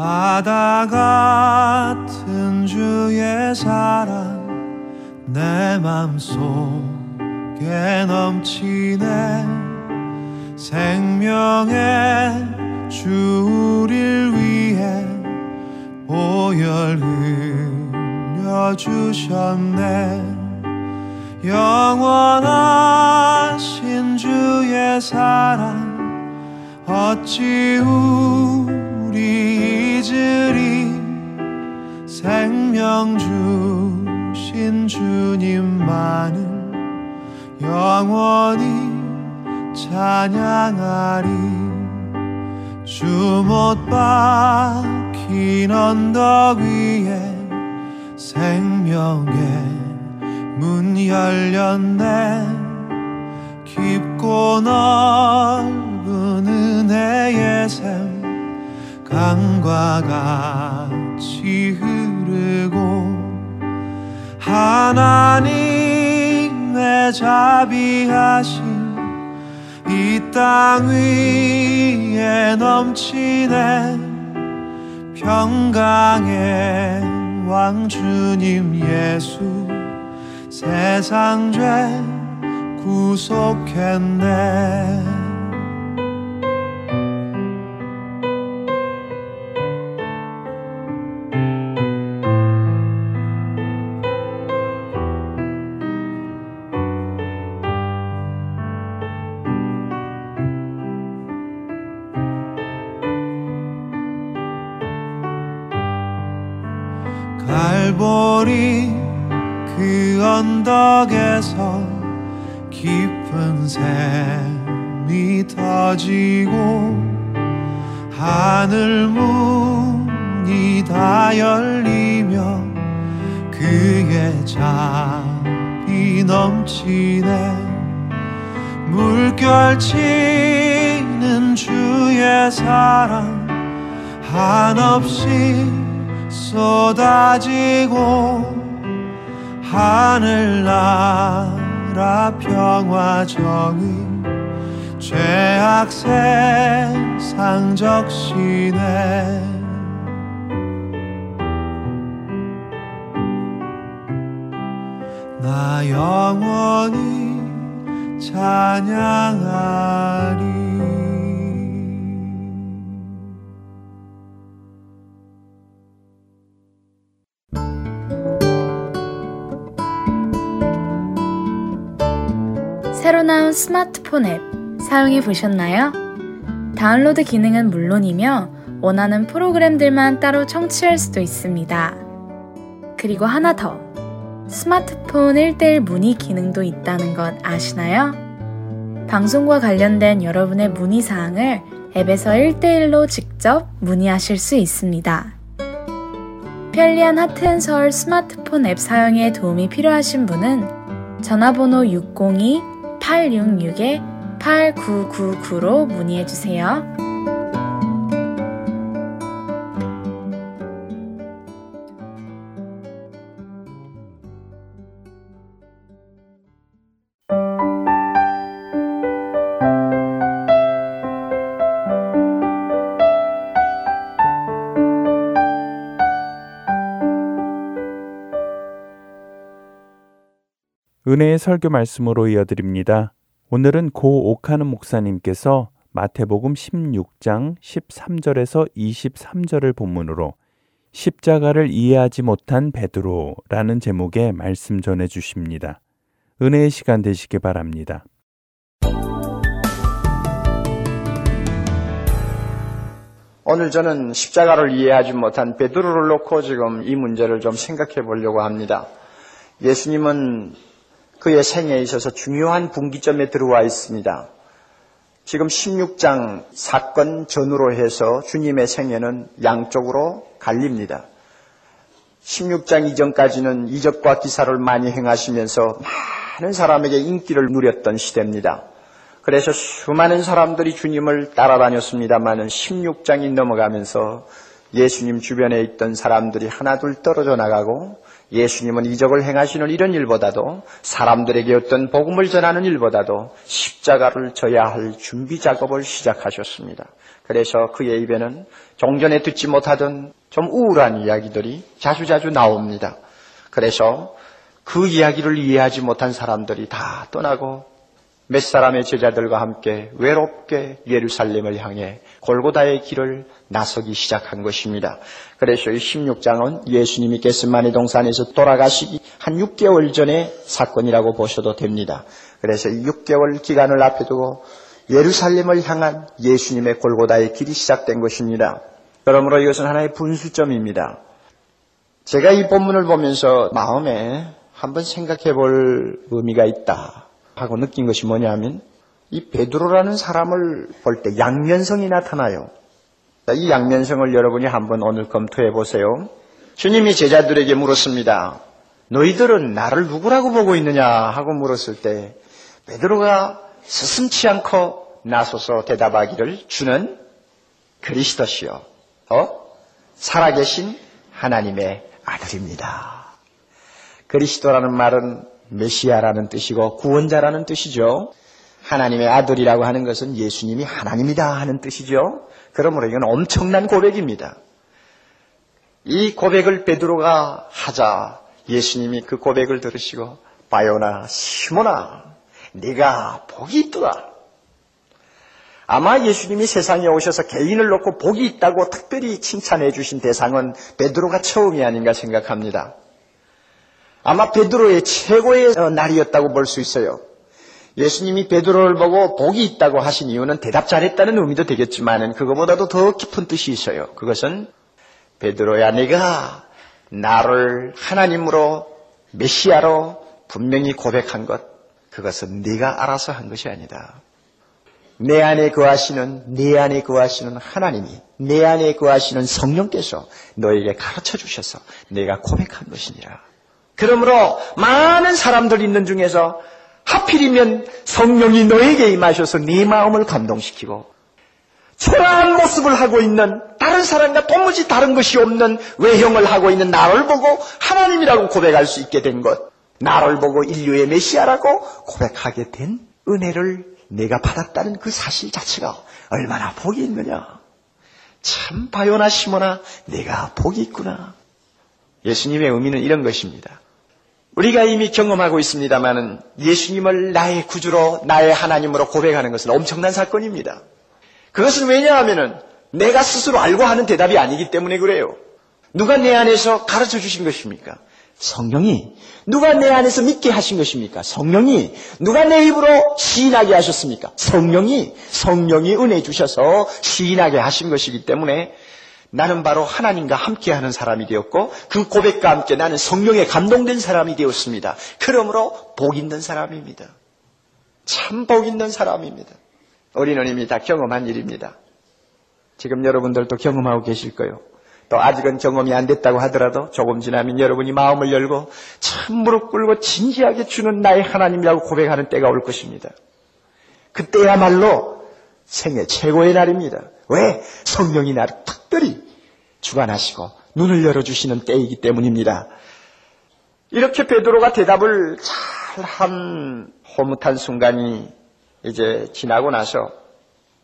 S5: 바다 같은 주의 사랑 내 맘속에 넘치네. 생명의 주 우릴 위해 보혈 흘려주셨네. 영원하신 주의 사랑 어찌 우리 잊으리 생명 주신 주님만을 영원히 찬양하리. 주 못 박힌 언덕 위에 생명의 문 열렸네. 깊고 넓은 은혜의 샘 강과 같이 흐르고 하나님의 자비하신 이 땅 위에 넘치네 평강의 왕 주님 예수 세상 죄 구속했네 그의 잠이 넘치네. 물결치는 주의 사랑 한없이 쏟아지고 하늘나라 평화 정의 죄악 세상 적시네 영원히 찬양하리
S6: 새로 나온 스마트폰 앱 사용해 보셨나요? 다운로드 기능은 물론이며 원하는 프로그램들만 따로 청취할 수도 있습니다. 그리고 하나 더. 스마트폰 1대1 문의 기능도 있다는 것 아시나요? 방송과 관련된 여러분의 문의 사항을 앱에서 1대1로 직접 문의하실 수 있습니다. 편리한 하트앤서울 스마트폰 앱 사용에 도움이 필요하신 분은 전화번호 602-866-8999로 문의해 주세요.
S3: 은혜의 설교 말씀으로 이어드립니다. 오늘은 고 옥하는 목사님께서 마태복음 16장 13절에서 23절을 본문으로 십자가를 이해하지 못한 베드로라는 제목의 말씀 전해 주십니다. 은혜의 시간 되시기 바랍니다.
S7: 오늘 저는 십자가를 이해하지 못한 베드로를 놓고 지금 이 문제를 좀 생각해 보려고 합니다. 예수님은 그의 생애에 있어서 중요한 분기점에 들어와 있습니다. 지금 16장 사건 전후로 해서 주님의 생애는 양쪽으로 갈립니다. 16장 이전까지는 이적과 기사를 많이 행하시면서 많은 사람에게 인기를 누렸던 시대입니다. 그래서 수많은 사람들이 주님을 따라다녔습니다만은 16장이 넘어가면서 예수님 주변에 있던 사람들이 하나둘 떨어져 나가고 예수님은 이적을 행하시는 이런 일보다도 사람들에게 어떤 복음을 전하는 일보다도 십자가를 져야 할 준비 작업을 시작하셨습니다. 그래서 그의 입에는 종전에 듣지 못하던 좀 우울한 이야기들이 자주자주 나옵니다. 그래서 그 이야기를 이해하지 못한 사람들이 다 떠나고 몇 사람의 제자들과 함께 외롭게 예루살렘을 향해 골고다의 길을 나서기 시작한 것입니다. 그래서 이 16장은 예수님이 게스마니 동산에서 돌아가시기 한 6개월 전의 사건이라고 보셔도 됩니다. 그래서 이 6개월 기간을 앞에 두고 예루살렘을 향한 예수님의 골고다의 길이 시작된 것입니다. 그러므로 이것은 하나의 분수점입니다. 제가 이 본문을 보면서 마음에 한번 생각해 볼 의미가 있다. 하고 느낀 것이 뭐냐면 이 베드로라는 사람을 볼 때 양면성이 나타나요. 이 양면성을 여러분이 한번 오늘 검토해 보세요. 주님이 제자들에게 물었습니다. 너희들은 나를 누구라고 보고 있느냐 하고 물었을 때 베드로가 스승치 않고 나서서 대답하기를 주는 그리스도시요. 어? 살아계신 하나님의 아들입니다. 그리스도라는 말은 메시아라는 뜻이고 구원자라는 뜻이죠. 하나님의 아들이라고 하는 것은 예수님이 하나님이다 하는 뜻이죠. 그러므로 이건 엄청난 고백입니다. 이 고백을 베드로가 하자 예수님이 그 고백을 들으시고 바요나 시모나 네가 복이 있도다. 아마 예수님이 세상에 오셔서 개인을 놓고 복이 있다고 특별히 칭찬해 주신 대상은 베드로가 처음이 아닌가 생각합니다. 아마 베드로의 최고의 어, 날이었다고 볼 수 있어요. 예수님이 베드로를 보고 복이 있다고 하신 이유는 대답 잘했다는 의미도 되겠지만 그것보다도 더 깊은 뜻이 있어요. 그것은 베드로야 네가 나를 하나님으로 메시아로 분명히 고백한 것 그것은 네가 알아서 한 것이 아니다. 내 안에 거하시는 내 안에 거하시는 하나님이 내 안에 거하시는 성령께서 너에게 가르쳐 주셔서 내가 고백한 것이니라. 그러므로 많은 사람들 있는 중에서 하필이면 성령이 너에게 임하셔서 네 마음을 감동시키고 초라한 모습을 하고 있는 다른 사람과 도무지 다른 것이 없는 외형을 하고 있는 나를 보고 하나님이라고 고백할 수 있게 된 것. 나를 보고 인류의 메시아라고 고백하게 된 은혜를 내가 받았다는 그 사실 자체가 얼마나 복이 있느냐. 참 바요나 시모나 내가 복이 있구나. 예수님의 의미는 이런 것입니다. 우리가 이미 경험하고 있습니다만은 예수님을 나의 구주로 나의 하나님으로 고백하는 것은 엄청난 사건입니다. 그것은 왜냐하면은 내가 스스로 알고 하는 대답이 아니기 때문에 그래요. 누가 내 안에서 가르쳐 주신 것입니까? 성령이 누가 내 안에서 믿게 하신 것입니까? 성령이 누가 내 입으로 시인하게 하셨습니까? 성령이 성령이 은혜 주셔서 시인하게 하신 것이기 때문에 나는 바로 하나님과 함께하는 사람이 되었고 그 고백과 함께 나는 성령에 감동된 사람이 되었습니다. 그러므로 복 있는 사람입니다. 참 복 있는 사람입니다. 이미 다 경험한 일입니다. 지금 여러분들도 경험하고 계실 거예요. 또 아직은 경험이 안 됐다고 하더라도 조금 지나면 여러분이 마음을 열고 참 무릎 꿇고 진지하게 주는 나의 하나님이라고 고백하는 때가 올 것입니다. 그때야말로 생애 최고의 날입니다. 왜? 성령이 나를 특별히 주관하시고 눈을 열어주시는 때이기 때문입니다. 이렇게 베드로가 대답을 잘한 호뭇한 순간이 이제 지나고 나서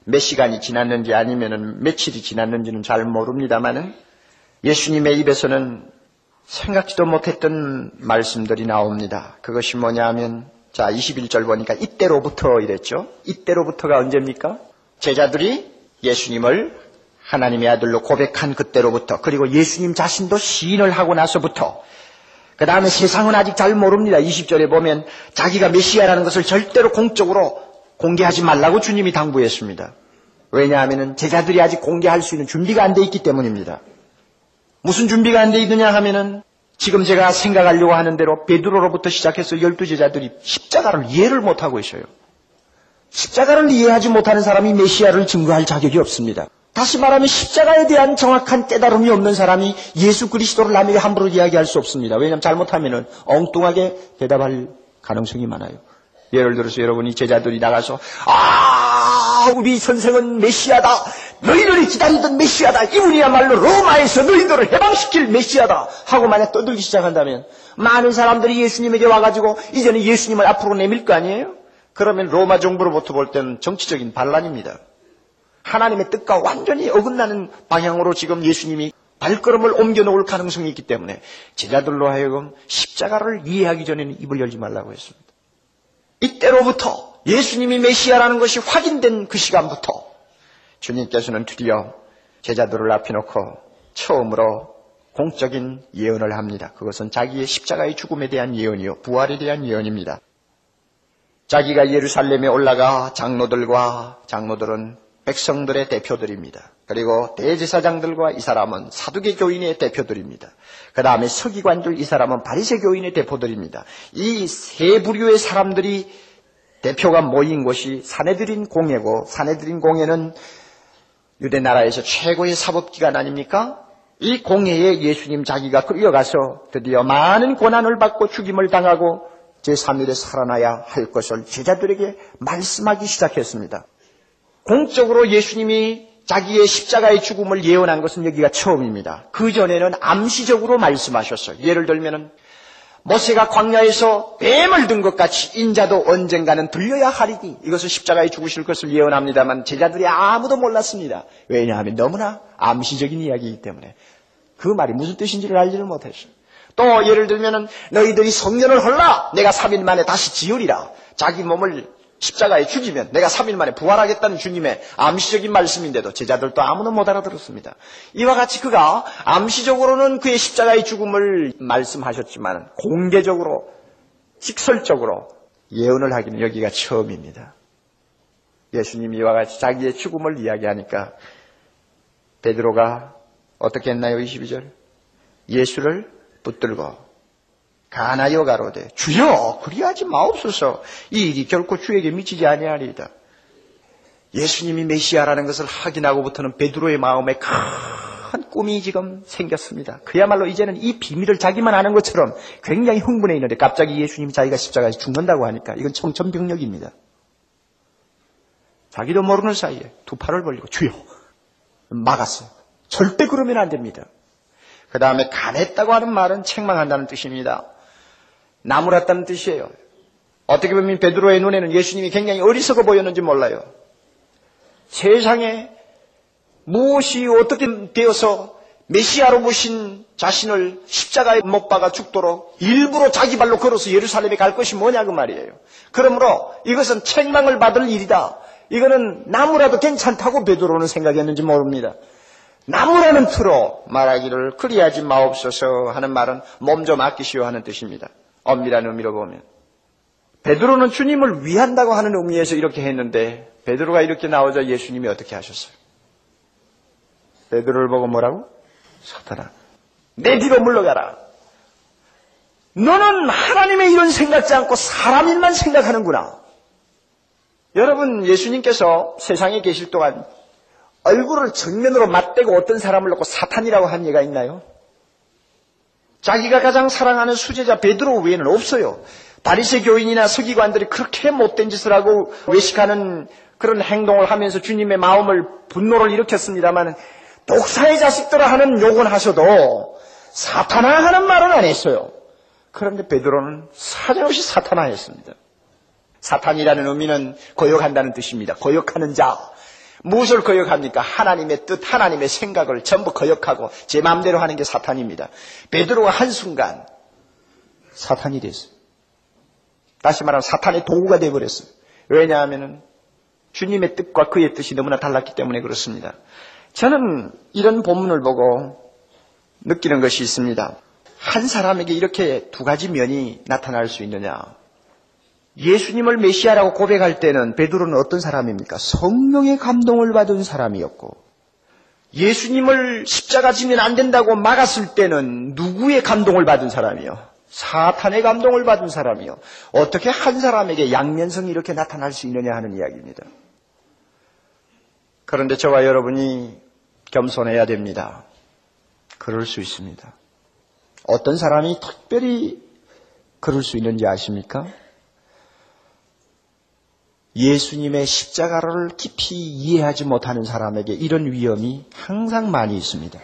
S7: 몇 시간이 지났는지 아니면 며칠이 지났는지는 잘 모릅니다만은 예수님의 입에서는 생각지도 못했던 말씀들이 나옵니다. 그것이 뭐냐 하면 자 21절 보니까 이때로부터 이랬죠. 이때로부터가 언제입니까? 제자들이 예수님을 하나님의 아들로 고백한 그때로부터 그리고 예수님 자신도 시인을 하고 나서부터 그 다음에 세상은 아직 잘 모릅니다. 20절에 보면 자기가 메시아라는 것을 절대로 공적으로 공개하지 말라고 주님이 당부했습니다. 왜냐하면 제자들이 아직 공개할 수 있는 준비가 안 돼 있기 때문입니다. 무슨 준비가 안 돼 있느냐 하면은 지금 제가 생각하려고 하는 대로 베드로로부터 시작해서 열두 제자들이 십자가를 이해를 못하고 있어요. 십자가를 이해하지 못하는 사람이 메시아를 증거할 자격이 없습니다. 다시 말하면 십자가에 대한 정확한 깨달음이 없는 사람이 예수 그리스도를 남에게 함부로 이야기할 수 없습니다. 왜냐하면 잘못하면 엉뚱하게 대답할 가능성이 많아요. 예를 들어서 여러분이 제자들이 나가서 아 우리 선생은 메시아다 너희들이 기다리던 메시아다 이분이야말로 로마에서 너희들을 해방시킬 메시아다 하고 만약 떠들기 시작한다면 많은 사람들이 예수님에게 와가지고 이제는 예수님을 앞으로 내밀 거 아니에요? 그러면 로마 정부로부터 볼 때는 정치적인 반란입니다. 하나님의 뜻과 완전히 어긋나는 방향으로 지금 예수님이 발걸음을 옮겨 놓을 가능성이 있기 때문에 제자들로 하여금 십자가를 이해하기 전에는 입을 열지 말라고 했습니다. 이때로부터 예수님이 메시아라는 것이 확인된 그 시간부터 주님께서는 드디어 제자들을 앞에 놓고 처음으로 공적인 예언을 합니다. 그것은 자기의 십자가의 죽음에 대한 예언이요. 부활에 대한 예언입니다. 자기가 예루살렘에 올라가 장로들과 장로들은 백성들의 대표들입니다. 그리고 대제사장들과 이 사람은 사두개 교인의 대표들입니다. 그 다음에 서기관들 이 사람은 바리새 교인의 대표들입니다. 이 세 부류의 사람들이 대표가 모인 곳이 사내들인 공예고 사내들인 공예는 유대 나라에서 최고의 사법기관 아닙니까? 이 공예에 예수님 자기가 끌려가서 드디어 많은 고난을 받고 죽임을 당하고 제3일에 살아나야 할 것을 제자들에게 말씀하기 시작했습니다. 공적으로 예수님이 자기의 십자가의 죽음을 예언한 것은 여기가 처음입니다. 그 전에는 암시적으로 말씀하셨어요. 예를 들면은 모세가 광야에서 뱀을 든 것 같이 인자도 언젠가는 들려야 하리니 이것을 십자가에 죽으실 것을 예언합니다만 제자들이 아무도 몰랐습니다. 왜냐하면 너무나 암시적인 이야기이기 때문에 그 말이 무슨 뜻인지를 알지를 못했어요. 또 예를 들면은 너희들이 성년을 헐라 내가 3일 만에 다시 지으리라 자기 몸을 십자가에 죽이면 내가 3일 만에 부활하겠다는 주님의 암시적인 말씀인데도 제자들도 아무도 못 알아들었습니다. 이와 같이 그가 암시적으로는 그의 십자가의 죽음을 말씀하셨지만 공개적으로 직설적으로 예언을 하기는 여기가 처음입니다. 예수님이 이와 같이 자기의 죽음을 이야기하니까 베드로가 어떻게 했나요? 22절. 예수를 붙들고 가나여 가로되 주여 그리하지 마옵소서 이 일이 결코 주에게 미치지 아니하리이다. 예수님이 메시아라는 것을 확인하고부터는 베드로의 마음에 큰 꿈이 지금 생겼습니다. 그야말로 이제는 이 비밀을 자기만 아는 것처럼 굉장히 흥분해 있는데 갑자기 예수님이 자기가 십자가에서 죽는다고 하니까 이건 청천벽력입니다. 자기도 모르는 사이에 두 팔을 벌리고 주여 막았어요. 절대 그러면 안 됩니다. 그 다음에 간했다고 하는 말은 책망한다는 뜻입니다. 나무랐다는 뜻이에요. 어떻게 보면 베드로의 눈에는 예수님이 굉장히 어리석어 보였는지 몰라요. 세상에 무엇이 어떻게 되어서 메시아로 모신 자신을 십자가에 못 박아 죽도록 일부러 자기 발로 걸어서 예루살렘에 갈 것이 뭐냐 그 말이에요. 그러므로 이것은 책망을 받을 일이다. 이거는 나무라도 괜찮다고 베드로는 생각했는지 모릅니다. 나무라는 틀로 말하기를 그리하지 마옵소서 하는 말은 몸 좀 아끼시오 하는 뜻입니다. 엄밀한 의미로 보면. 베드로는 주님을 위한다고 하는 의미에서 이렇게 했는데 베드로가 이렇게 나오자 예수님이 어떻게 하셨어요? 베드로를 보고 뭐라고? 사탄아, 내 뒤로 물러가라. 너는 하나님의 일은 생각지 않고 사람 일만 생각하는구나. 여러분, 예수님께서 세상에 계실 동안 얼굴을 정면으로 맞대고 어떤 사람을 놓고 사탄이라고 한 예가 있나요? 자기가 가장 사랑하는 수제자 베드로 외에는 없어요. 바리새 교인이나 서기관들이 그렇게 못된 짓을 하고 외식하는 그런 행동을 하면서 주님의 마음을 분노를 일으켰습니다만 독사의 자식들아 하는 욕은 하셔도 사탄아 하는 말은 안 했어요. 그런데 베드로는 사정없이 사탄아 했습니다. 사탄이라는 의미는 거역한다는 뜻입니다. 거역하는 자. 무엇을 거역합니까? 하나님의 뜻, 하나님의 생각을 전부 거역하고 제 마음대로 하는 게 사탄입니다. 베드로가 한순간 사탄이 됐어요. 다시 말하면 사탄의 도구가 되어버렸어요. 왜냐하면 주님의 뜻과 그의 뜻이 너무나 달랐기 때문에 그렇습니다. 저는 이런 본문을 보고 느끼는 것이 있습니다. 한 사람에게 이렇게 두 가지 면이 나타날 수 있느냐. 예수님을 메시아라고 고백할 때는 베드로는 어떤 사람입니까? 성령의 감동을 받은 사람이었고 예수님을 십자가 지면 안 된다고 막았을 때는 누구의 감동을 받은 사람이요? 사탄의 감동을 받은 사람이요. 어떻게 한 사람에게 양면성이 이렇게 나타날 수 있느냐 하는 이야기입니다. 그런데 저와 여러분이 겸손해야 됩니다. 그럴 수 있습니다. 어떤 사람이 특별히 그럴 수 있는지 아십니까? 예수님의 십자가를 깊이 이해하지 못하는 사람에게 이런 위험이 항상 많이 있습니다.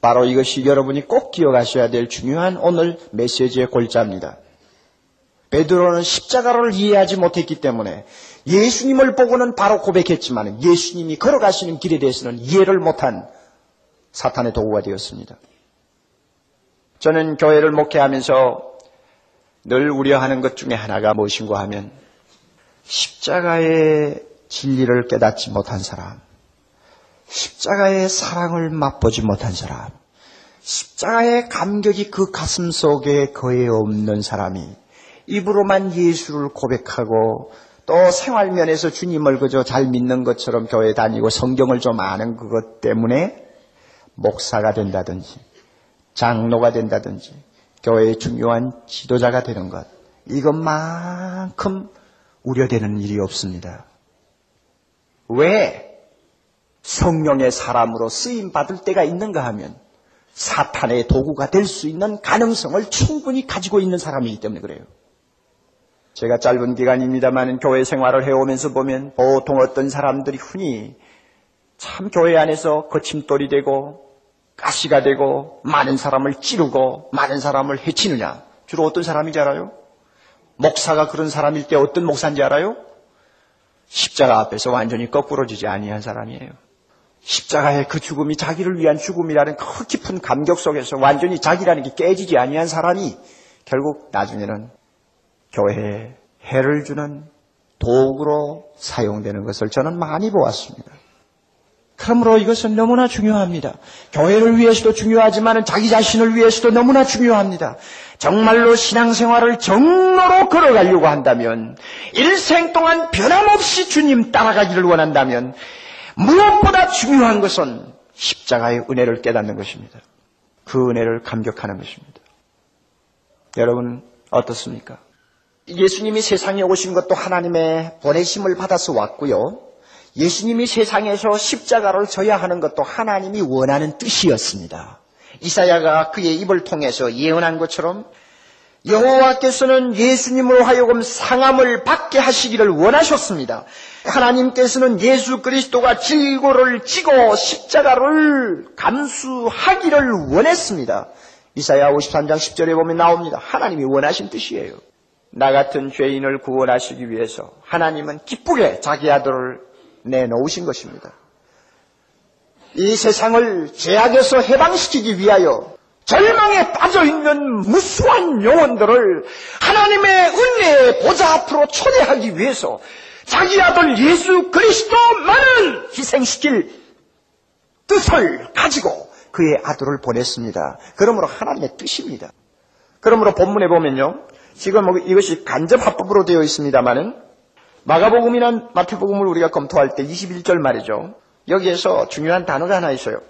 S7: 바로 이것이 여러분이 꼭 기억하셔야 될 중요한 오늘 메시지의 골자입니다. 베드로는 십자가를 이해하지 못했기 때문에 예수님을 보고는 바로 고백했지만 예수님이 걸어가시는 길에 대해서는 이해를 못한 사탄의 도구가 되었습니다. 저는 교회를 목회하면서 늘 우려하는 것 중에 하나가 무엇인가 하면 십자가의 진리를 깨닫지 못한 사람, 십자가의 사랑을 맛보지 못한 사람, 십자가의 감격이 그 가슴 속에 거의 없는 사람이 입으로만 예수를 고백하고 또 생활면에서 주님을 그저 잘 믿는 것처럼 교회 다니고 성경을 좀 아는 그것 때문에 목사가 된다든지 장로가 된다든지 교회의 중요한 지도자가 되는 것 이것만큼 우려되는 일이 없습니다. 왜 성령의 사람으로 쓰임 받을 때가 있는가 하면 사탄의 도구가 될 수 있는 가능성을 충분히 가지고 있는 사람이기 때문에 그래요. 제가 짧은 기간입니다만 교회 생활을 해오면서 보면 보통 어떤 사람들이 흔히 참 교회 안에서 거침돌이 되고 가시가 되고 많은 사람을 찌르고 많은 사람을 해치느냐. 주로 어떤 사람인지 알아요? 목사가 그런 사람일 때 어떤 목사인지 알아요? 십자가 앞에서 완전히 거꾸로지지 아니한 사람이에요. 십자가의 그 죽음이 자기를 위한 죽음이라는 그 깊은 감격 속에서 완전히 자기라는 게 깨지지 아니한 사람이 결국 나중에는 교회에 해를 주는 도구로 사용되는 것을 저는 많이 보았습니다. 그러므로 이것은 너무나 중요합니다. 교회를 위해서도 중요하지만 자기 자신을 위해서도 너무나 중요합니다. 정말로 신앙생활을 정로로 걸어가려고 한다면, 일생 동안 변함없이 주님 따라가기를 원한다면, 무엇보다 중요한 것은 십자가의 은혜를 깨닫는 것입니다. 그 은혜를 감격하는 것입니다. 여러분, 어떻습니까? 예수님이 세상에 오신 것도 하나님의 보내심을 받아서 왔고요. 예수님이 세상에서 십자가를 져야 하는 것도 하나님이 원하는 뜻이었습니다. 이사야가 그의 입을 통해서 예언한 것처럼 여호와께서는 예수님으로 하여금 상함을 받게 하시기를 원하셨습니다. 하나님께서는 예수 그리스도가 질고를 지고 십자가를 감수하기를 원했습니다. 이사야 53장 10절에 보면 나옵니다. 하나님이 원하신 뜻이에요. 나 같은 죄인을 구원하시기 위해서 하나님은 기쁘게 자기 아들을 내놓으신 것입니다. 이 세상을 죄악에서 해방시키기 위하여 절망에 빠져 있는 무수한 영혼들을 하나님의 은혜의 보좌 앞으로 초대하기 위해서 자기 아들 예수 그리스도만을 희생시킬 뜻을 가지고 그의 아들을 보냈습니다. 그러므로 하나님의 뜻입니다. 그러므로 본문에 보면요. 지금 뭐 이것이 간접 합법으로 되어 있습니다만은 마가복음이나 마태복음을 우리가 검토할 때 21절 말이죠. 여기에서 중요한 단어가 하나 있어요.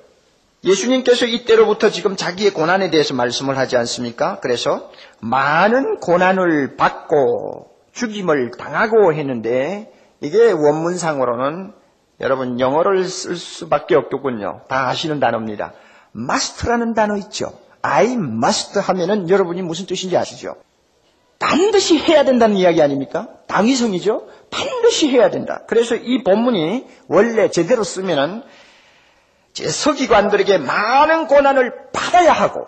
S7: 예수님께서 이때로부터 지금 자기의 고난에 대해서 말씀을 하지 않습니까? 그래서 많은 고난을 받고 죽임을 당하고 했는데 이게 원문상으로는 여러분 영어를 쓸 수밖에 없겠군요. 다 아시는 단어입니다. must라는 단어 있죠. I must 하면은 여러분이 무슨 뜻인지 아시죠? 반드시 해야 된다는 이야기 아닙니까? 당위성이죠? 반드시 해야 된다. 그래서 이 본문이 원래 제대로 쓰면은 제 서기관들에게 많은 고난을 받아야 하고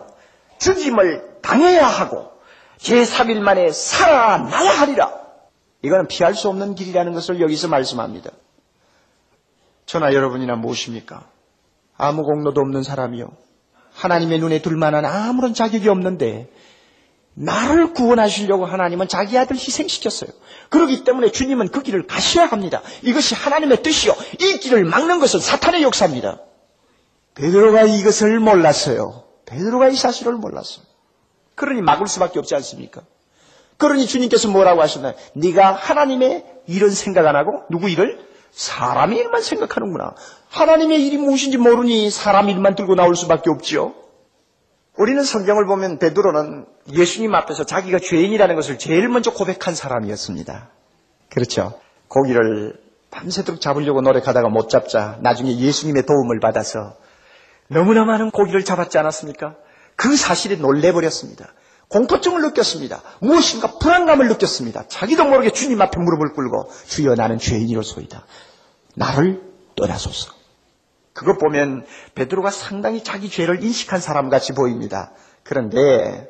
S7: 죽임을 당해야 하고 제3일 만에 살아나야 하리라. 이거는 피할 수 없는 길이라는 것을 여기서 말씀합니다. 저나 여러분이나 무엇입니까? 아무 공로도 없는 사람이요. 하나님의 눈에 둘 만한 아무런 자격이 없는데 나를 구원하시려고 하나님은 자기 아들 희생시켰어요. 그렇기 때문에 주님은 그 길을 가셔야 합니다. 이것이 하나님의 뜻이요. 이 길을 막는 것은 사탄의 역사입니다. 베드로가 이것을 몰랐어요. 베드로가 이 사실을 몰랐어요. 그러니 막을 수밖에 없지 않습니까? 그러니 주님께서 뭐라고 하셨나요? 네가 하나님의 일은 생각 안 하고 누구 일을? 사람의 일만 생각하는구나. 하나님의 일이 무엇인지 모르니 사람 일만 들고 나올 수밖에 없지요. 우리는 성경을 보면 베드로는 예수님 앞에서 자기가 죄인이라는 것을 제일 먼저 고백한 사람이었습니다. 그렇죠. 고기를 밤새도록 잡으려고 노력하다가 못 잡자 나중에 예수님의 도움을 받아서 너무나 많은 고기를 잡았지 않았습니까? 그 사실에 놀래버렸습니다. 공포증을 느꼈습니다. 무엇인가 불안감을 느꼈습니다. 자기도 모르게 주님 앞에 무릎을 꿇고 주여 나는 죄인이로소이다. 나를 떠나소서. 그것 보면 베드로가 상당히 자기 죄를 인식한 사람 같이 보입니다. 그런데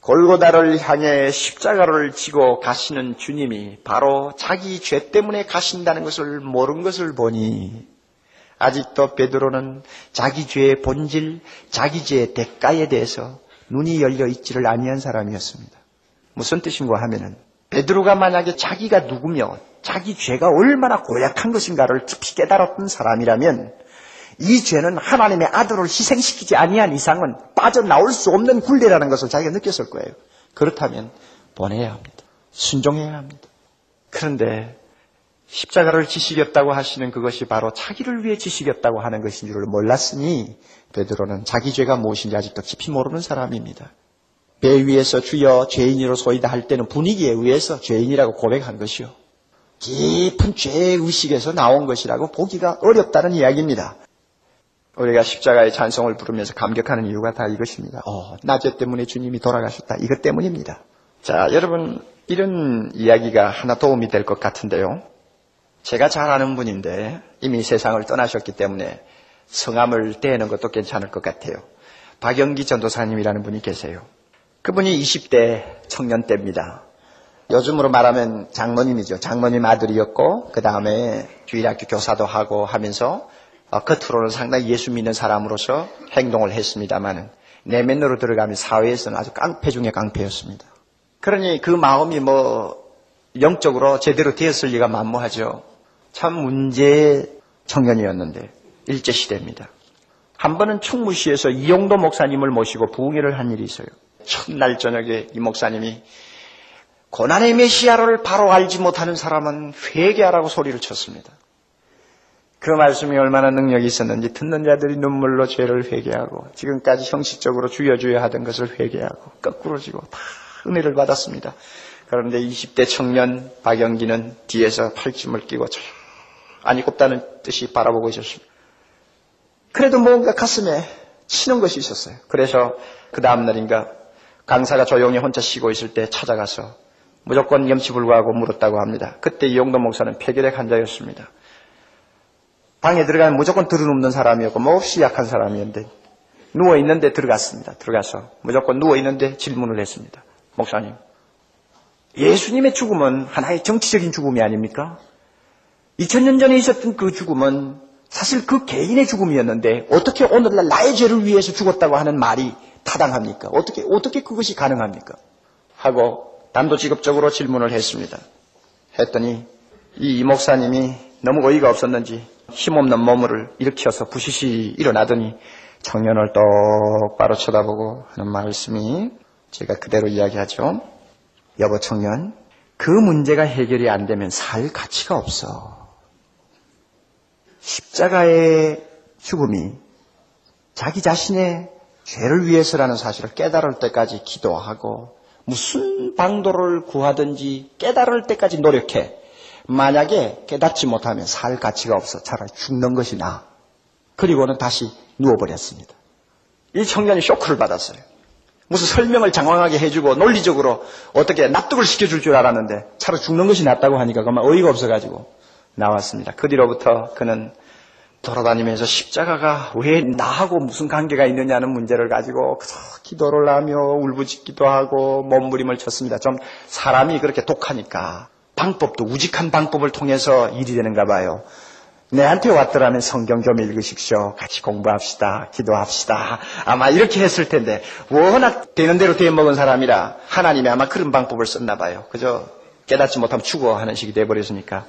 S7: 골고다를 향해 십자가를 지고 가시는 주님이 바로 자기 죄 때문에 가신다는 것을 모른 것을 보니 아직도 베드로는 자기 죄의 본질, 자기 죄의 대가에 대해서 눈이 열려 있지를 아니한 사람이었습니다. 무슨 뜻인가 하면은 베드로가 만약에 자기가 누구며 자기 죄가 얼마나 고약한 것인가를 깊이 깨달았던 사람이라면 이 죄는 하나님의 아들을 희생시키지 아니한 이상은 빠져나올 수 없는 굴레라는 것을 자기가 느꼈을 거예요. 그렇다면 보내야 합니다. 순종해야 합니다. 그런데 십자가를 지시겠다고 하시는 그것이 바로 자기를 위해 지시겠다고 하는 것인 줄을 몰랐으니 베드로는 자기 죄가 무엇인지 아직도 깊이 모르는 사람입니다. 배 위에서 주여 죄인이로 소이다 할 때는 분위기에 의해서 죄인이라고 고백한 것이요. 깊은 죄의 의식에서 나온 것이라고 보기가 어렵다는 이야기입니다. 우리가 십자가의 찬송을 부르면서 감격하는 이유가 다 이것입니다. 어, 나죄 때문에 주님이 돌아가셨다. 이것 때문입니다. 자, 여러분, 이런 이야기가 하나 도움이 될 것 같은데요. 제가 잘 아는 분인데 이미 세상을 떠나셨기 때문에 성함을 떼는 것도 괜찮을 것 같아요. 박영기 전도사님이라는 분이 계세요. 그분이 20대 청년 때입니다. 요즘으로 말하면 장모님이죠. 장모님 아들이었고 그 다음에 주일학교 교사도 하고 하면서 어, 겉으로는 상당히 예수 믿는 사람으로서 행동을 했습니다만 내면으로 들어가면 사회에서는 아주 깡패 중에 깡패였습니다. 그러니 그 마음이 뭐 영적으로 제대로 되었을 리가 만무하죠. 참 문제의 청년이었는데 일제시대입니다. 한 번은 충무시에서 이용도 목사님을 모시고 부흥회를 한 일이 있어요. 첫날 저녁에 이 목사님이 고난의 메시아를 바로 알지 못하는 사람은 회개하라고 소리를 쳤습니다. 그 말씀이 얼마나 능력이 있었는지 듣는 자들이 눈물로 죄를 회개하고 지금까지 형식적으로 주여 주여 하던 것을 회개하고 거꾸로 지고 다 은혜를 받았습니다. 그런데 20대 청년 박영기는 뒤에서 팔찜을 끼고 안이 곱다는 뜻이 바라보고 있었습니다. 그래도 뭔가 가슴에 치는 것이 있었어요. 그래서 그 다음날인가 강사가 조용히 혼자 쉬고 있을 때 찾아가서 무조건 염치 불구하고 물었다고 합니다. 그때 이용도 목사는 폐결핵 환자였습니다. 방에 들어가면 무조건 들어눕는 사람이었고 몹시 약한 사람이었는데 누워 있는데 들어갔습니다. 들어가서 무조건 누워 있는데 질문을 했습니다. 목사님, 예수님의 죽음은 하나의 정치적인 죽음이 아닙니까? 2000년 전에 있었던 그 죽음은 사실 그 개인의 죽음이었는데 어떻게 오늘날 나의 죄를 위해서 죽었다고 하는 말이 타당합니까? 어떻게 어떻게 그것이 가능합니까? 하고 단도직입적으로 질문을 했습니다. 했더니 이 목사님이 너무 어이가 없었는지 힘없는 몸을 일으켜서 부시시 일어나더니 청년을 똑바로 쳐다보고 하는 말씀이 제가 그대로 이야기하죠. 여보 청년, 그 문제가 해결이 안 되면 살 가치가 없어. 십자가의 죽음이 자기 자신의 죄를 위해서라는 사실을 깨달을 때까지 기도하고 무슨 방도를 구하든지 깨달을 때까지 노력해. 만약에 깨닫지 못하면 살 가치가 없어. 차라리 죽는 것이 나아. 그리고는 다시 누워버렸습니다. 이 청년이 쇼크를 받았어요. 무슨 설명을 장황하게 해주고 논리적으로 어떻게 납득을 시켜줄 줄 알았는데 차라리 죽는 것이 낫다고 하니까 그만 어이가 없어가지고 나왔습니다. 그 뒤로부터 그는 돌아다니면서 십자가가 왜 나하고 무슨 관계가 있느냐는 문제를 가지고 기도를 하며 울부짖기도 하고 몸부림을 쳤습니다. 좀 사람이 그렇게 독하니까 방법도 우직한 방법을 통해서 일이 되는가 봐요. 내한테 왔더라면 성경 좀 읽으십시오. 같이 공부합시다. 기도합시다. 아마 이렇게 했을 텐데 워낙 되는 대로 대먹은 사람이라 하나님이 아마 그런 방법을 썼나 봐요. 그저 깨닫지 못하면 죽어 하는 식이 돼버렸으니까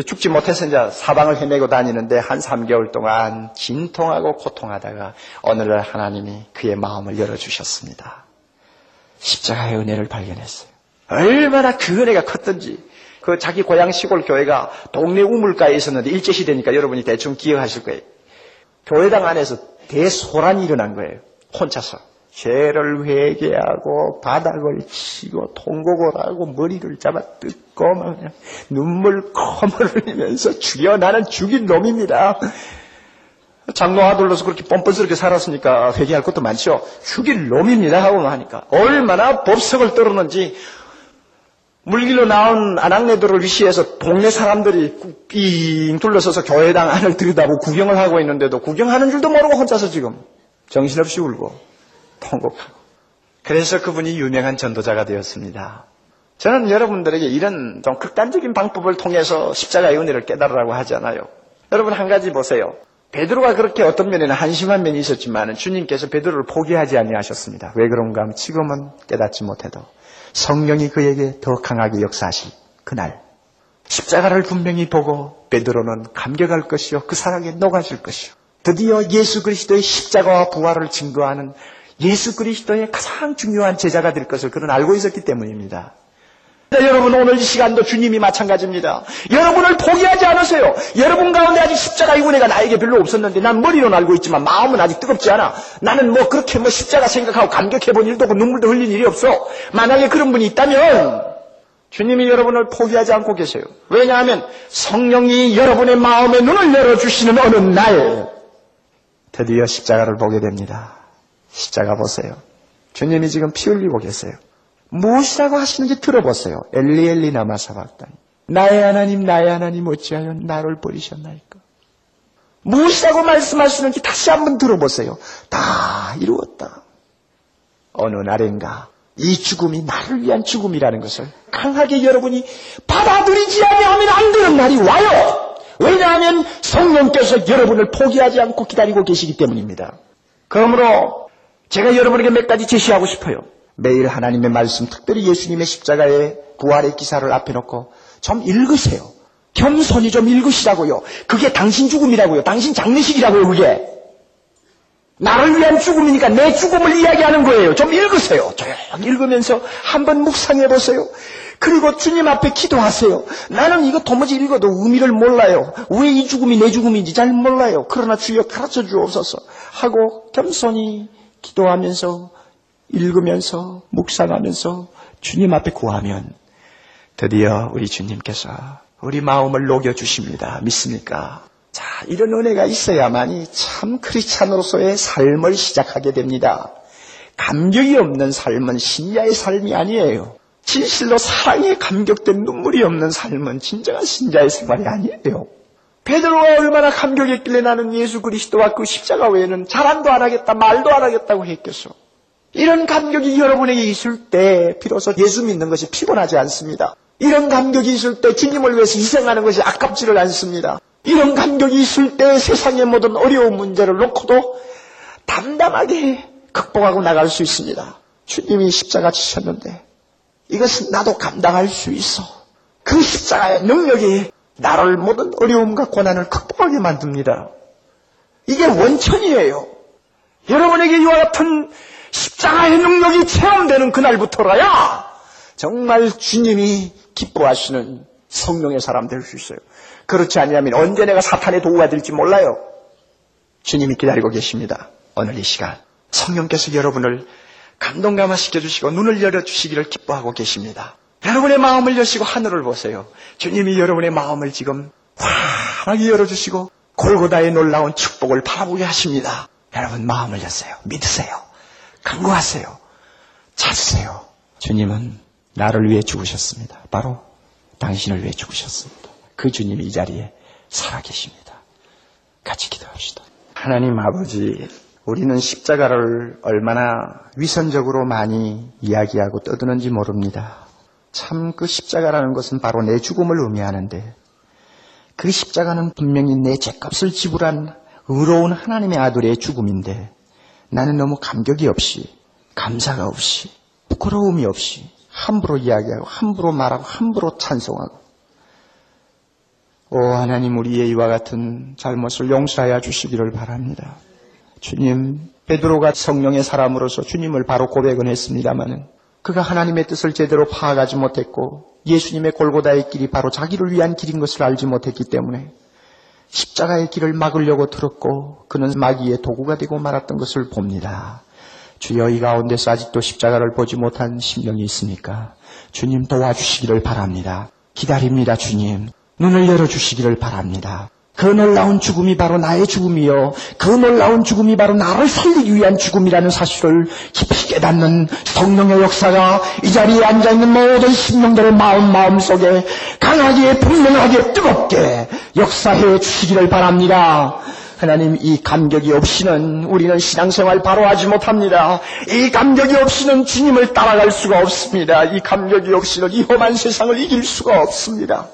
S7: 죽지 못해서 이제 사방을 헤매고 다니는데 한 3개월 동안 진통하고 고통하다가 어느 날 하나님이 그의 마음을 열어주셨습니다. 십자가의 은혜를 발견했어요. 얼마나 그 은혜가 컸던지 그 자기 고향 시골 교회가 동네 우물가에 있었는데 일제시대니까 여러분이 대충 기억하실 거예요. 교회당 안에서 대소란이 일어난 거예요. 혼자서. 죄를 회개하고 바닥을 치고 통곡을 하고 머리를 잡아 뜯고 막 눈물 콧물 흘리면서 죽여 나는 죽인 놈입니다. 장로 아들로서 그렇게 뻔뻔스럽게 살았으니까 회개할 것도 많죠. 죽일 놈입니다 하고 하니까 얼마나 법석을 떨었는지 물길로 나온 아낙네들을 위시해서 동네 사람들이 삥 둘러서서 교회당 안을 들여다보고 구경을 하고 있는데도 구경하는 줄도 모르고 혼자서 지금 정신없이 울고 통곡하고 그래서 그분이 유명한 전도자가 되었습니다. 저는 여러분들에게 이런 좀 극단적인 방법을 통해서 십자가의 은혜를 깨달으라고 하지 않아요. 여러분 한 가지 보세요. 베드로가 그렇게 어떤 면에는 한심한 면이 있었지만 주님께서 베드로를 포기하지 아니하셨습니다. 왜 그런가 하면 지금은 깨닫지 못해도 성령이 그에게 더 강하게 역사하신 그날 십자가를 분명히 보고 베드로는 감격할 것이요 그 사랑에 녹아질 것이요 드디어 예수 그리스도의 십자가와 부활을 증거하는 예수 그리스도의 가장 중요한 제자가 될 것을 그는 알고 있었기 때문입니다. 여러분 오늘 이 시간도 주님이 마찬가지입니다. 여러분을 포기하지 않으세요. 여러분 가운데 아직 십자가의 은혜가 나에게 별로 없었는데 난 머리로는 알고 있지만 마음은 아직 뜨겁지 않아. 나는 뭐 그렇게 뭐 십자가 생각하고 감격해 본 일도 없고 눈물도 흘린 일이 없어. 만약에 그런 분이 있다면 주님이 여러분을 포기하지 않고 계세요. 왜냐하면 성령이 여러분의 마음의 눈을 열어주시는 어느 날 드디어 십자가를 보게 됩니다. 십자가 보세요. 주님이 지금 피 흘리고 계세요. 무엇이라고 하시는지 들어보세요. 엘리 엘리 나마 사박다니. 나의 하나님 나의 하나님 어찌하여 나를 버리셨나이까. 무엇이라고 말씀하시는지 다시 한번 들어보세요. 다 이루었다. 어느 날인가 이 죽음이 나를 위한 죽음이라는 것을 강하게 여러분이 받아들이지 아니하면 안 되는 날이 와요. 왜냐하면 성령께서 여러분을 포기하지 않고 기다리고 계시기 때문입니다. 그러므로 제가 여러분에게 몇 가지 제시하고 싶어요. 매일 하나님의 말씀, 특별히 예수님의 십자가의 부활의 기사를 앞에 놓고 좀 읽으세요. 겸손히 좀 읽으시라고요. 그게 당신 죽음이라고요. 당신 장례식이라고요, 그게. 나를 위한 죽음이니까 내 죽음을 이야기하는 거예요. 좀 읽으세요. 조용히 읽으면서 한번 묵상해 보세요. 그리고 주님 앞에 기도하세요. 나는 이거 도무지 읽어도 의미를 몰라요. 왜 이 죽음이 내 죽음인지 잘 몰라요. 그러나 주여 가르쳐 주옵소서 하고 겸손히 기도하면서 읽으면서 묵상하면서 주님 앞에 구하면 드디어 우리 주님께서 우리 마음을 녹여 주십니다. 믿습니까? 자, 이런 은혜가 있어야만이 참 크리스찬으로서의 삶을 시작하게 됩니다. 감격이 없는 삶은 신자의 삶이 아니에요. 진실로 사랑에 감격된 눈물이 없는 삶은 진정한 신자의 생활이 아니에요. 베드로가 얼마나 감격했길래 나는 예수 그리스도와 그 십자가 외에는 자랑도 안 하겠다, 말도 안 하겠다고 했겠어. 이런 감격이 여러분에게 있을 때 비로소 예수 믿는 것이 피곤하지 않습니다. 이런 감격이 있을 때 주님을 위해서 희생하는 것이 아깝지를 않습니다. 이런 감격이 있을 때 세상의 모든 어려운 문제를 놓고도 담담하게 극복하고 나갈 수 있습니다. 주님이 십자가 지셨는데 이것은 나도 감당할 수 있어. 그 십자가의 능력이 나를 모든 어려움과 고난을 극복하게 만듭니다. 이게 원천이에요. 여러분에게 이와 같은 십자가의 능력이 체험되는 그날부터라야 정말 주님이 기뻐하시는 성령의 사람 될 수 있어요. 그렇지 않으면 언제 내가 사탄의 도구가 될지 몰라요. 주님이 기다리고 계십니다. 오늘 이 시간 성령께서 여러분을 감동감화 시켜주시고 눈을 열어주시기를 기뻐하고 계십니다. 여러분의 마음을 여시고 하늘을 보세요. 주님이 여러분의 마음을 지금 환하게 열어주시고 골고다의 놀라운 축복을 바라보게 하십니다. 여러분 마음을 여세요. 믿으세요. 간구하세요. 찾으세요. 주님은 나를 위해 죽으셨습니다. 바로 당신을 위해 죽으셨습니다. 그 주님이 이 자리에 살아계십니다. 같이 기도합시다. 하나님 아버지, 우리는 십자가를 얼마나 위선적으로 많이 이야기하고 떠드는지 모릅니다. 참 그 십자가라는 것은 바로 내 죽음을 의미하는데 그 십자가는 분명히 내 죄값을 지불한 의로운 하나님의 아들의 죽음인데 나는 너무 감격이 없이 감사가 없이 부끄러움이 없이 함부로 이야기하고 함부로 말하고 함부로 찬송하고 오 하나님 우리의 이와 같은 잘못을 용서하여 주시기를 바랍니다. 주님 베드로가 성령의 사람으로서 주님을 바로 고백은 했습니다마는 그가 하나님의 뜻을 제대로 파악하지 못했고 예수님의 골고다의 길이 바로 자기를 위한 길인 것을 알지 못했기 때문에 십자가의 길을 막으려고 들었고 그는 마귀의 도구가 되고 말았던 것을 봅니다. 주여 이 가운데서 아직도 십자가를 보지 못한 심령이 있습니까? 주님 도와주시기를 바랍니다. 기다립니다, 주님. 눈을 열어주시기를 바랍니다. 그 놀라운 죽음이 바로 나의 죽음이요. 그 놀라운 죽음이 바로 나를 살리기 위한 죽음이라는 사실을 깊이 깨닫는 성령의 역사가 이 자리에 앉아있는 모든 심령들의 마음 마음 속에 강하게 분명하게 뜨겁게 역사해 주시기를 바랍니다. 하나님 이 감격이 없이는 우리는 신앙생활 바로 하지 못합니다. 이 감격이 없이는 주님을 따라갈 수가 없습니다. 이 감격이 없이는 이 험한 세상을 이길 수가 없습니다.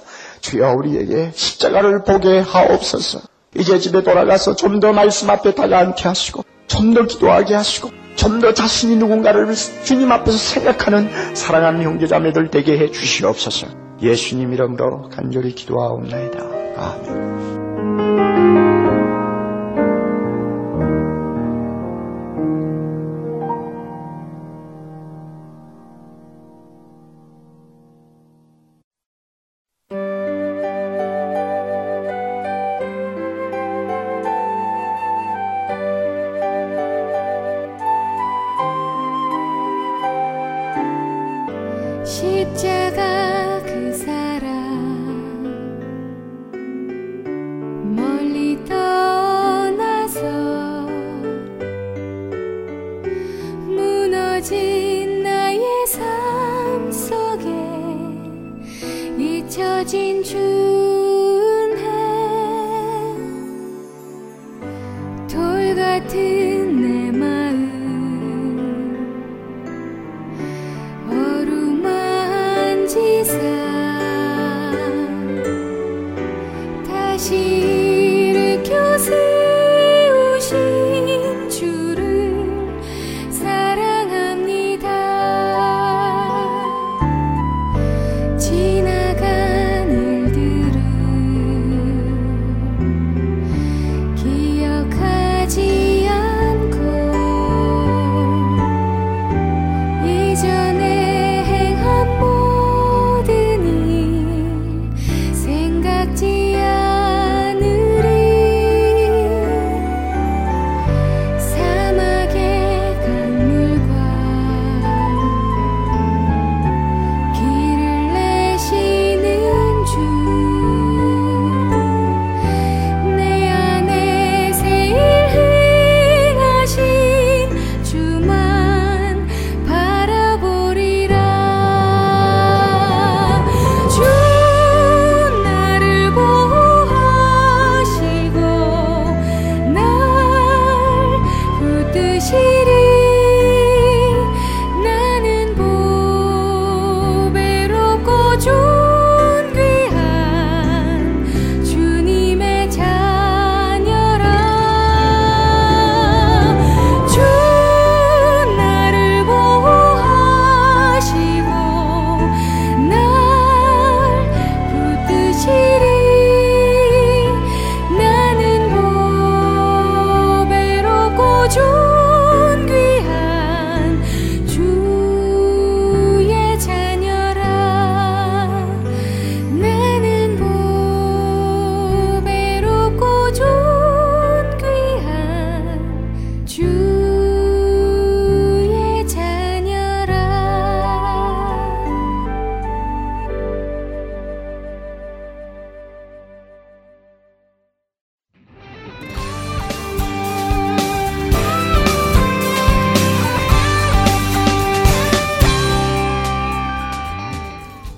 S7: 주여 우리에게 십자가를 보게 하옵소서. 이제 집에 돌아가서 좀 더 말씀 앞에 다가앉게 하시고 좀 더 기도하게 하시고 좀 더 자신이 누군가를 주님 앞에서 생각하는 사랑하는 형제자매들 되게 해 주시옵소서. 예수님 이름으로 간절히 기도하옵나이다. 아멘.